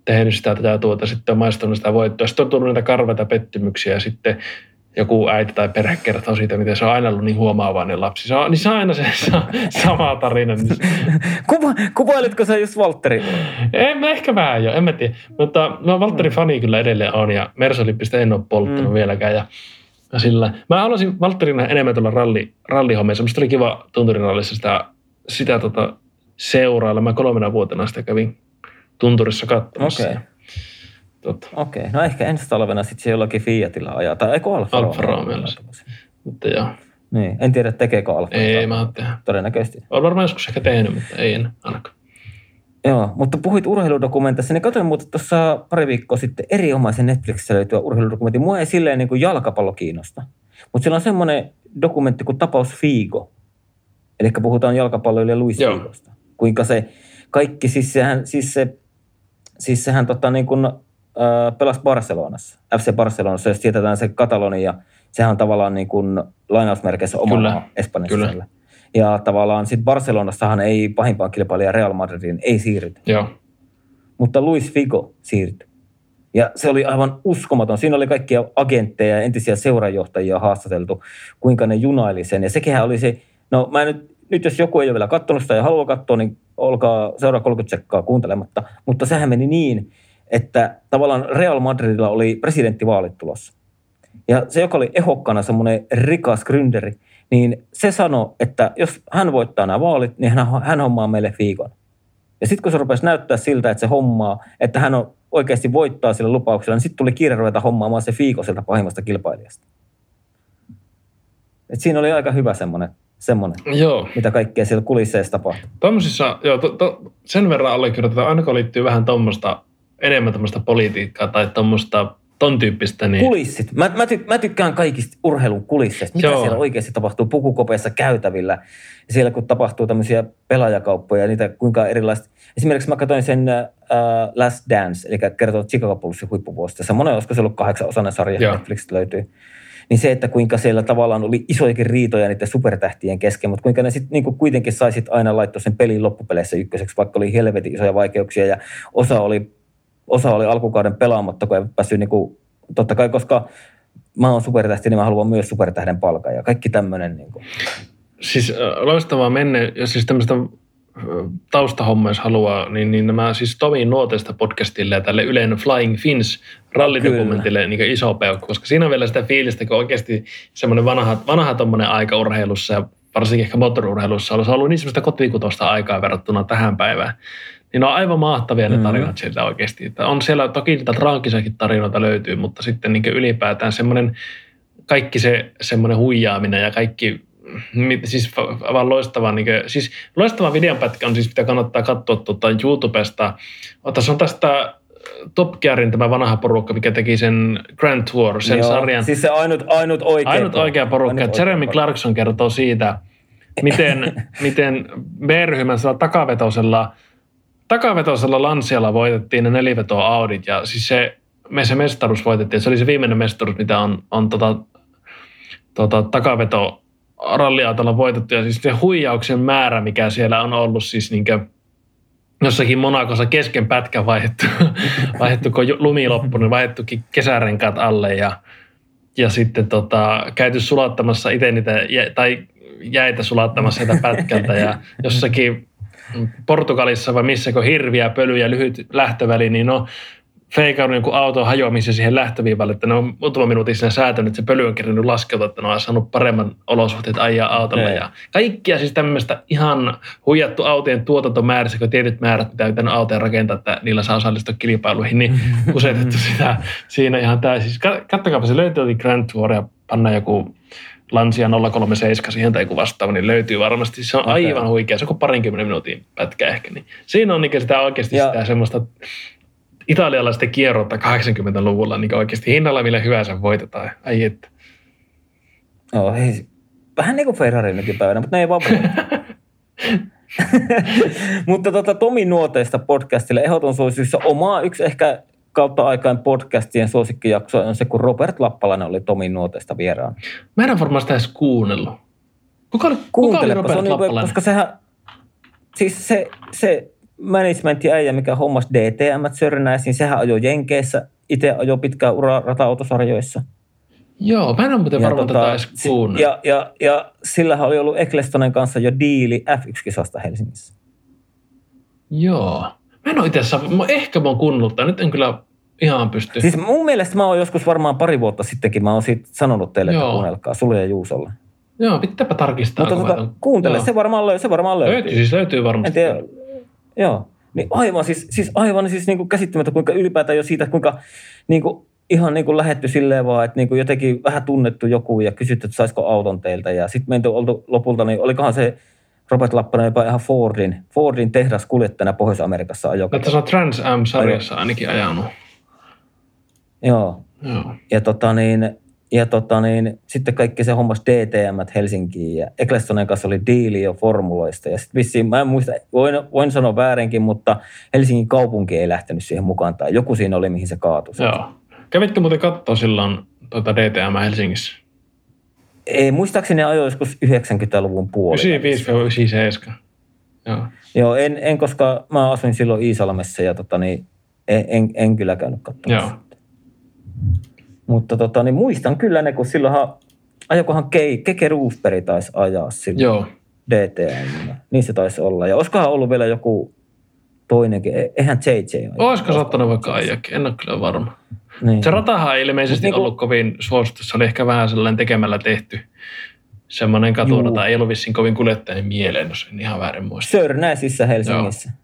B: tehnyt sitä tätä tuota, sitten on maistunut sitä voittoa. Sitten on tullut niitä karveita pettymyksiä ja sitten joku äiti tai perhe kertoo siitä, miten se on aina ollut niin huomaavainen lapsi. Se on, niin se on aina se [LAUGHS] sa- sama tarina. Niin se-
A: Kuva, kuvailitko sä just Valtteri?
B: en mä ehkä vähän jo, en mä tiedä. Mutta no Valtteri fani kyllä edelleen on ja Mersolippista en ole polttanut
A: Mm.
B: vieläkään. Ja sillä. Mä haluaisin Valtterina enemmän tuolla ralli, rallihommissa. Musta oli kiva tunturirallissa sitä, sitä tota seurailla. Mä kolmena vuotena sitä kävin tunturissa katsomassa.
A: Okei.
B: Tota,
A: Okei, no ehkä ensi talvena sitten se jollakin Fiatilla ajaa. Tai eikö Alfa
B: Alfa
A: Romeo?
B: Romeolla mutta joo.
A: Niin, en tiedä tekeekö Alfa.
B: Ei mä oon tehdä.
A: Todennäköisesti.
B: Olen varmaan joskus ehkä tehnyt, mutta ei enää ainakaan.
A: Joo, mutta puhuit urheiludokumentissa, niin katsoin muuten tuossa pari viikkoa sitten erinomaisen Netflixissä löytyvä urheiludokumentti. Mua ei silleen niin kuin jalkapallo kiinnosta, mutta siellä on semmoinen dokumentti kuin Tapaus Figo. Eli puhutaan jalkapalloilija Luis
B: Joo.
A: Figosta. Kuinka se kaikki, siis sehän, siis se, siis sehän tota niin kuin, äh, pelasi Barcelonassa, FC Barcelonassa, jos tietätään se Katalonia, sehän on tavallaan niin kuin lainausmerkeissä oma
B: Kyllä,
A: maa Espanjassa.
B: kyllä.
A: siellä. Ja tavallaan sitten Barcelonassahan ei pahimpaan kilpailija Real Madridin ei siirrytä
B: Joo.
A: mutta Luis Figo siirtyi. Ja se oli aivan uskomaton. Siinä oli kaikkia agentteja ja entisiä seurajohtajia haastateltu, kuinka ne junaili sen. Ja sekin oli se, no mä nyt, nyt jos joku ei ole vielä katsonut sitä ja haluaa katsoa, niin olkaa seuraa 30 sekkaa kuuntelematta. Mutta sehän meni niin, että tavallaan Real Madridilla oli presidenttivaalit tulossa. Ja se, joka oli ehokkana semmoinen rikas gründeri, niin se sanoi, että jos hän voittaa nämä vaalit, niin hän, hän hommaa meille Figon. Ja sitten kun se rupesi näyttää siltä, että se hommaa, että hän on oikeasti voittaa sillä lupauksella, niin sitten tuli kiire ruveta hommaamaan se Fiiko sieltä pahimmasta kilpailijasta. Et siinä oli aika hyvä semmoinen, semmoinen,
B: Joo.
A: mitä kaikkea siellä kulisseissa tapahtui.
B: Tuommoisissa, joo, to, to, sen verran allekirjoitetaan, aina kun liittyy vähän tuommoista, enemmän tuommoista politiikkaa tai tuommoista ton tyyppistä, niin
A: Kulissit. Mä, mä, ty, mä tykkään kaikista urheilun kulisseista. Mitä
B: Joo.
A: siellä oikeasti tapahtuu pukukopeissa käytävillä. Ja siellä kun tapahtuu tämmöisiä pelaajakauppoja, niitä kuinka erilaista. Esimerkiksi mä katsoin sen äh, Last Dance, eli kertoo Chicago Bullsin huippuvuosista. Semmoinen, olisiko se ollut kahdeksan osainen sarja,
B: Joo.
A: Netflixistä löytyy. Niin se, että kuinka siellä tavallaan oli isoikin riitoja niiden supertähtien kesken, mutta kuinka ne sitten niinku kuitenkin sai sit aina laittaa sen pelin loppupeleissä ykköseksi, vaikka oli helvetin isoja vaikeuksia ja osa oli, osa oli alkukauden pelaamatta, kun ei päässyt niinku, totta kai, koska mä oon supertähti, niin mä haluan myös supertähden palkan ja kaikki tämmöinen. Niinku.
B: siis äh, loistavaa menne, jos siis tämmöistä taustahommaa, jos haluaa, niin, niin nämä siis Tomi Nuotesta podcastille ja tälle Ylen Flying Fins rallidokumentille niin iso peukku, koska siinä on vielä sitä fiilistä, kun oikeasti semmoinen vanha, vanha tommonen aika urheilussa ja varsinkin ehkä moottoriurheilussa on ollut niin semmoista kotikutosta aikaa verrattuna tähän päivään. Niin on aivan mahtavia ne
A: Mm.
B: tarinat sieltä oikeasti. Että on siellä toki niitä traagisiakin tarinoita löytyy, mutta sitten niin ylipäätään semmoinen kaikki se semmoinen huijaaminen ja kaikki, siis va- aivan loistava, niin kuin, siis loistava videonpätkä on siis, mitä kannattaa katsoa tuota YouTubesta. Tässä on tästä Top Gearin tämä vanha porukka, mikä teki sen Grand Tour, sen
A: Joo,
B: sarjan.
A: Siis se ainut, ainut oikea.
B: Ainut oikea porukka.
A: Ainut
B: Jeremy
A: oikea
B: Clarkson kertoo siitä, miten, [LAUGHS] miten B-ryhmän sillä takavetosella, takavetosella Lancialla voitettiin ne nelivetoa Audit. Ja siis se, me se mestaruus voitettiin. Se oli se viimeinen mestaruus, mitä on, on tota, tota, takaveto ralliautolla voitettu. Ja siis se huijauksen määrä, mikä siellä on ollut siis niin jossakin Monakossa kesken pätkä vaihdettu, [LAUGHS] vaihdettu kun lumi loppui, niin vaihdettukin kesärenkaat alle ja, ja sitten tota, käyty sulattamassa itse niitä, tai jäitä sulattamassa sitä pätkältä ja [LAUGHS] jossakin Portugalissa vai missä, kun hirviä, pölyjä, lyhyt lähtöväli, niin no feikannut jonkun auton hajoamisen siihen lähtöviivalle, että ne on muutama minuutin siinä säätänyt, että se pöly on kerännyt laskeutua, että ne on saanut paremman olosuhteet ajaa autolla. Ja kaikkia siis tämmöistä ihan huijattu autojen tuotantomäärissä, kun tietyt määrät, mitä pitänyt autoja rakentaa, että niillä saa osallistua kilpailuihin, niin [LAUGHS] kusetettu sitä siinä ihan täysin. Siis kattokaapa, se löytyy Grand Tour ja panna joku Lancia 037 siihen tai joku vastaava, niin löytyy varmasti. Se on okay. aivan huikea, se on parinkymmenen minuutin pätkä ehkä. Niin siinä on niin sitä oikeasti ja. sitä semmoista italialaisten kierrota 80-luvulla niin oikeasti hinnalla millä hyvänsä voitetaan. Ai että.
A: Oh, hei. Vähän niin kuin Ferrari nykypäivänä, mutta ne ei vaan [LAUGHS] [LAUGHS] Mutta tota, Tomi Nuoteista podcastille ehdoton suosituissa omaa yksi ehkä kautta aikain podcastien suosikkijakso on se, kun Robert Lappalainen oli Tomi Nuoteista vieraan.
B: Mä en varmaan sitä edes kuunnellut. Kuka oli, kuka oli Robert
A: se on
B: Lappalainen?
A: Niin, koska sehän, siis se, se managementti äijä, mikä hommas DTM Sörnäis, niin sehän ajoi Jenkeissä, itse ajoi pitkään uraa rata-autosarjoissa.
B: Joo, mä en ole muuten varmaan tota, tätä edes
A: ja, ja, ja sillähän oli ollut Ecclestonen kanssa jo diili F1-kisasta Helsingissä.
B: Joo. Mä en ole itse asiassa, ehkä mä oon kuunnellut nyt en kyllä ihan pysty.
A: Siis mun mielestä mä oon joskus varmaan pari vuotta sittenkin, mä oon siitä sanonut teille, Joo. että kuunnelkaa, sulle ja Juusolle.
B: Joo, pitääpä tarkistaa.
A: Mutta tota, kuuntele, Joo. se varmaan, löytyy, se varmaan löytyy.
B: Löytyy, siis löytyy varmasti. En tiedä,
A: Joo. Niin aivan siis, siis aivan siis niin kuin käsittämättä, kuinka ylipäätään jo siitä, kuinka niin kuin ihan niin kuin lähetty silleen vaan, että niin kuin jotenkin vähän tunnettu joku ja kysytty, että saisiko auton teiltä. Ja sitten meitä oltu lopulta, niin olikohan se Robert Lappanen jopa ihan Fordin, Fordin tehdaskuljettajana Pohjois-Amerikassa ajoi.
B: Että se on Trans Am-sarjassa ainakin ajanut.
A: Joo.
B: Joo.
A: Ja tota niin, ja tota niin, sitten kaikki se hommas DTM Helsinkiin ja Ecclestonen kanssa oli diili jo formuloista. Ja sitten vissiin, mä en muista, voin, voin sanoa väärinkin, mutta Helsingin kaupunki ei lähtenyt siihen mukaan tai joku siinä oli, mihin se kaatui.
B: Joo. Kävitkö muuten katsoa silloin tuota DTM Helsingissä?
A: Ei, muistaakseni ajoi joskus 90-luvun
B: puolella. 95-97.
A: Joo. Joo, en, en, koska mä asuin silloin Iisalmessa ja tota, niin, en, en, en kyllä käynyt katsomassa. Joo. Mutta tota, niin muistan kyllä ne, kun silloinhan ajokohan Ke, Keke Roofberg taisi ajaa silloin
B: Joo.
A: DTM. Niin se taisi olla. Ja olisikohan ollut vielä joku toinenkin. E, eihän JJ
B: ole. Olisiko saattanut vaikka ajakin, en ole kyllä varma. Niin. Se ratahan ei ilmeisesti niin kuin... ollut kovin suosittu. Se oli ehkä vähän sellainen tekemällä tehty semmoinen katurata. Ei ollut vissiin kovin kuljettajien mieleen, jos en ihan väärin muista.
A: Sörnäisissä Helsingissä. Joo.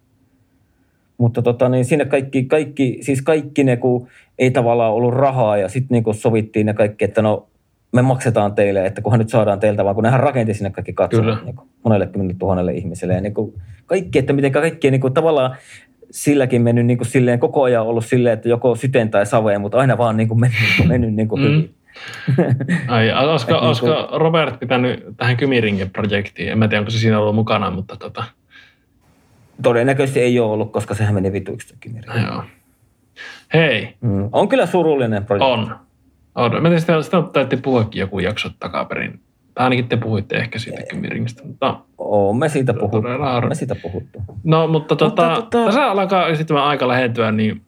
A: Mutta tota, niin siinä kaikki, kaikki, siis kaikki ne, kun ei tavallaan ollut rahaa ja sitten niin sovittiin ne kaikki, että no me maksetaan teille, että kunhan nyt saadaan teiltä, vaan kun nehän rakenti sinne kaikki katsomut niin monelle kymmenelle tuhannelle ihmiselle. Ja niin kuin kaikki, että miten kaikki niin kuin tavallaan silläkin mennyt niin kuin silleen, koko ajan ollut silleen, että joko syteen tai saveen, mutta aina vaan niin kuin mennyt, mennyt niin kuin mm. hyvin. [LAUGHS]
B: Ai, olisiko, niin olisiko kuin... Robert pitänyt tähän Kymiringin projektiin? En mä tiedä, onko se siinä ollut mukana, mutta tota...
A: Todennäköisesti ei ole ollut, koska sehän meni vituiksi
B: Joo. Hei.
A: Mm. On kyllä surullinen projekti.
B: On. on. Mä tiedän, sitä, sitä puhuakin joku jakso takaperin. Tai ainakin te puhuitte ehkä siitä Kymiringistä. Mutta...
A: Oo, me siitä puhuttu. Me siitä puhuttu.
B: No, mutta, tota, mutta tota... tässä alkaa sitten aika lähentyä, niin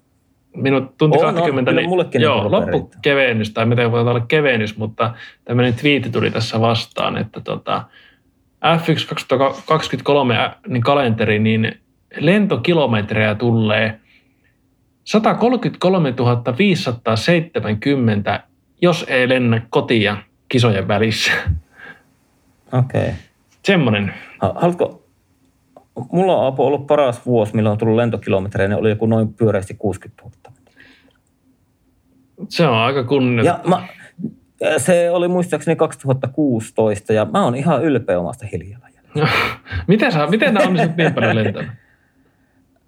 B: minut tunti on, 20, on, niin, mullekin joo, loppukevennys, tai miten voi olla kevennys, mutta tämmöinen twiitti tuli tässä vastaan, että tota, F1 2023 niin kalenteri, niin lentokilometrejä tulee 133 570, jos ei lennä kotia kisojen välissä.
A: Okei. Okay.
B: Semmoinen.
A: Haluatko, mulla on Apo ollut paras vuosi, milloin on tullut lentokilometrejä, niin oli joku noin pyöreästi 60 000.
B: Se on aika kunnia.
A: Ja mä, se oli muistaakseni 2016 ja mä oon ihan ylpeä omasta hiilijalanjäljestä.
B: miten, sä, miten nämä onnistut niin paljon lentämään?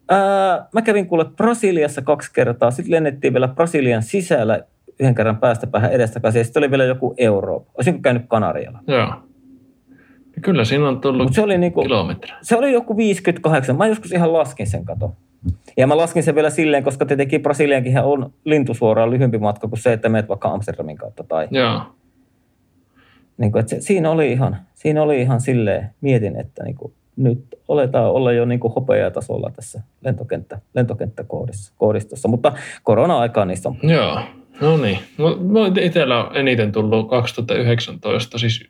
A: Ää, mä kävin kuule Brasiliassa kaksi kertaa. Sitten lennettiin vielä Brasilian sisällä yhden kerran päästä päähän edestakaisin. Ja sitten oli vielä joku Eurooppa. Olisinko käynyt Kanarialla?
B: Joo. Kyllä siinä on tullut Mut se oli niinku, kilometriä.
A: Se oli joku 58. Mä joskus ihan laskin sen kato. Ja mä laskin sen vielä silleen, koska tietenkin Brasiliankin on lintusuoraan lyhyempi matka kuin se, että menet vaikka Amsterdamin kautta. Tai...
B: Joo.
A: Niin kuin, että se, siinä, oli ihan, siinä oli ihan silleen, mietin, että niin kuin, nyt oletaan olla jo niin kuin hopeatasolla tässä lentokenttä, lentokenttäkoodistossa, mutta korona-aikaan niistä on.
B: Joo, no niin. Itsellä on eniten tullut 2019, siis,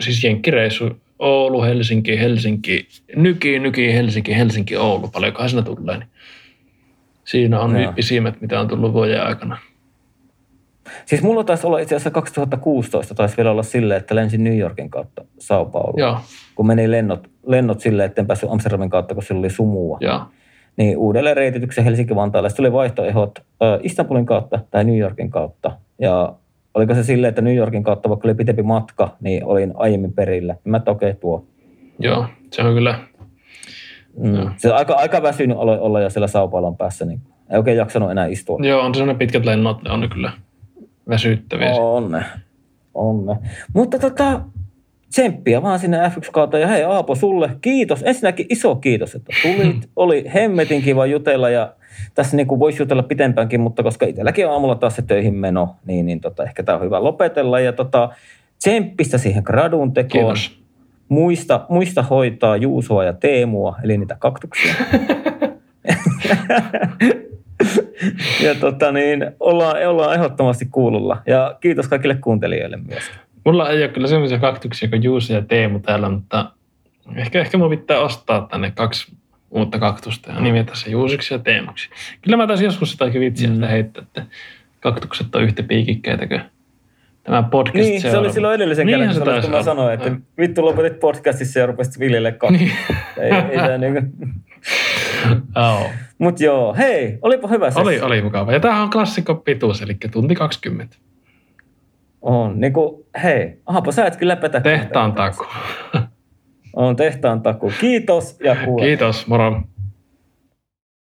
B: siis jenkkireissu Oulu, Helsinki, Helsinki, Nyki, Nyki, Helsinki, Helsinki, Oulu. Paljonkohan siinä tulee, niin siinä on Joo. pisimmät, mitä on tullut vuoden aikana.
A: Siis mulla taisi olla itse asiassa 2016 taisi vielä olla silleen, että lensin New Yorkin kautta Sao Paulo.
B: Joo.
A: Kun meni lennot, lennot silleen, että en päässyt Amsterdamin kautta, kun sillä oli sumua.
B: Joo.
A: Niin uudelleen reitityksen Helsinki-Vantaalle. Sitten tuli vaihtoehdot Istanbulin kautta tai New Yorkin kautta. Ja oliko se silleen, että New Yorkin kautta, vaikka oli pitempi matka, niin olin aiemmin perillä. Mä että okei, okay, tuo.
B: Joo, se on kyllä.
A: Mm. Se on aika, aika väsynyt olla, olla jo siellä Sao Paulon päässä, niin ei oikein jaksanut enää istua.
B: Joo, on sellainen pitkät lennot, ne on kyllä väsyttäviä.
A: On ne. On ne. Mutta tota, tsemppiä vaan sinne F1 kautta. Ja hei Aapo, sulle kiitos. Ensinnäkin iso kiitos, että tulit. [CLEARS THROAT] Oli hemmetin kiva jutella ja tässä niin kuin voisi jutella pitempäänkin, mutta koska itselläkin on aamulla taas se töihin meno, niin, niin tota, ehkä tämä on hyvä lopetella. Ja tota, tsemppistä siihen gradun tekoon. Kiitos. Muista, muista hoitaa Juusoa ja Teemua, eli niitä kaktuksia. [LAUGHS] [LAUGHS] ja tota niin, ollaan, ollaan ehdottomasti kuululla. Ja kiitos kaikille kuuntelijoille myös.
B: Mulla ei ole kyllä sellaisia kaktuksia kuin Juuso ja Teemu täällä, mutta ehkä, ehkä mun pitää ostaa tänne kaksi uutta kaktusta ja nimetä se Juusiksi ja Teemuksi. Kyllä mä taisin joskus jotakin vitsiä mm. heittää, että kaktukset on yhtä piikikkäitä kuin tämä podcast
A: Niin, se oli silloin edellisen niin, kerran, kun, kun mä sanoin, että vittu lopetit podcastissa ja rupesit viljelle. Niin. ei, ei [LAUGHS] oh. Mut joo, hei, olipa hyvä.
B: Oli, oli mukava. Ja tämähän on klassikko pituus, eli tunti 20.
A: On, niin kuin, hei, ahapa sä et kyllä petä.
B: Tehtaan taku.
A: on tehtaan taku. Kiitos ja kuule.
B: Kiitos, moro.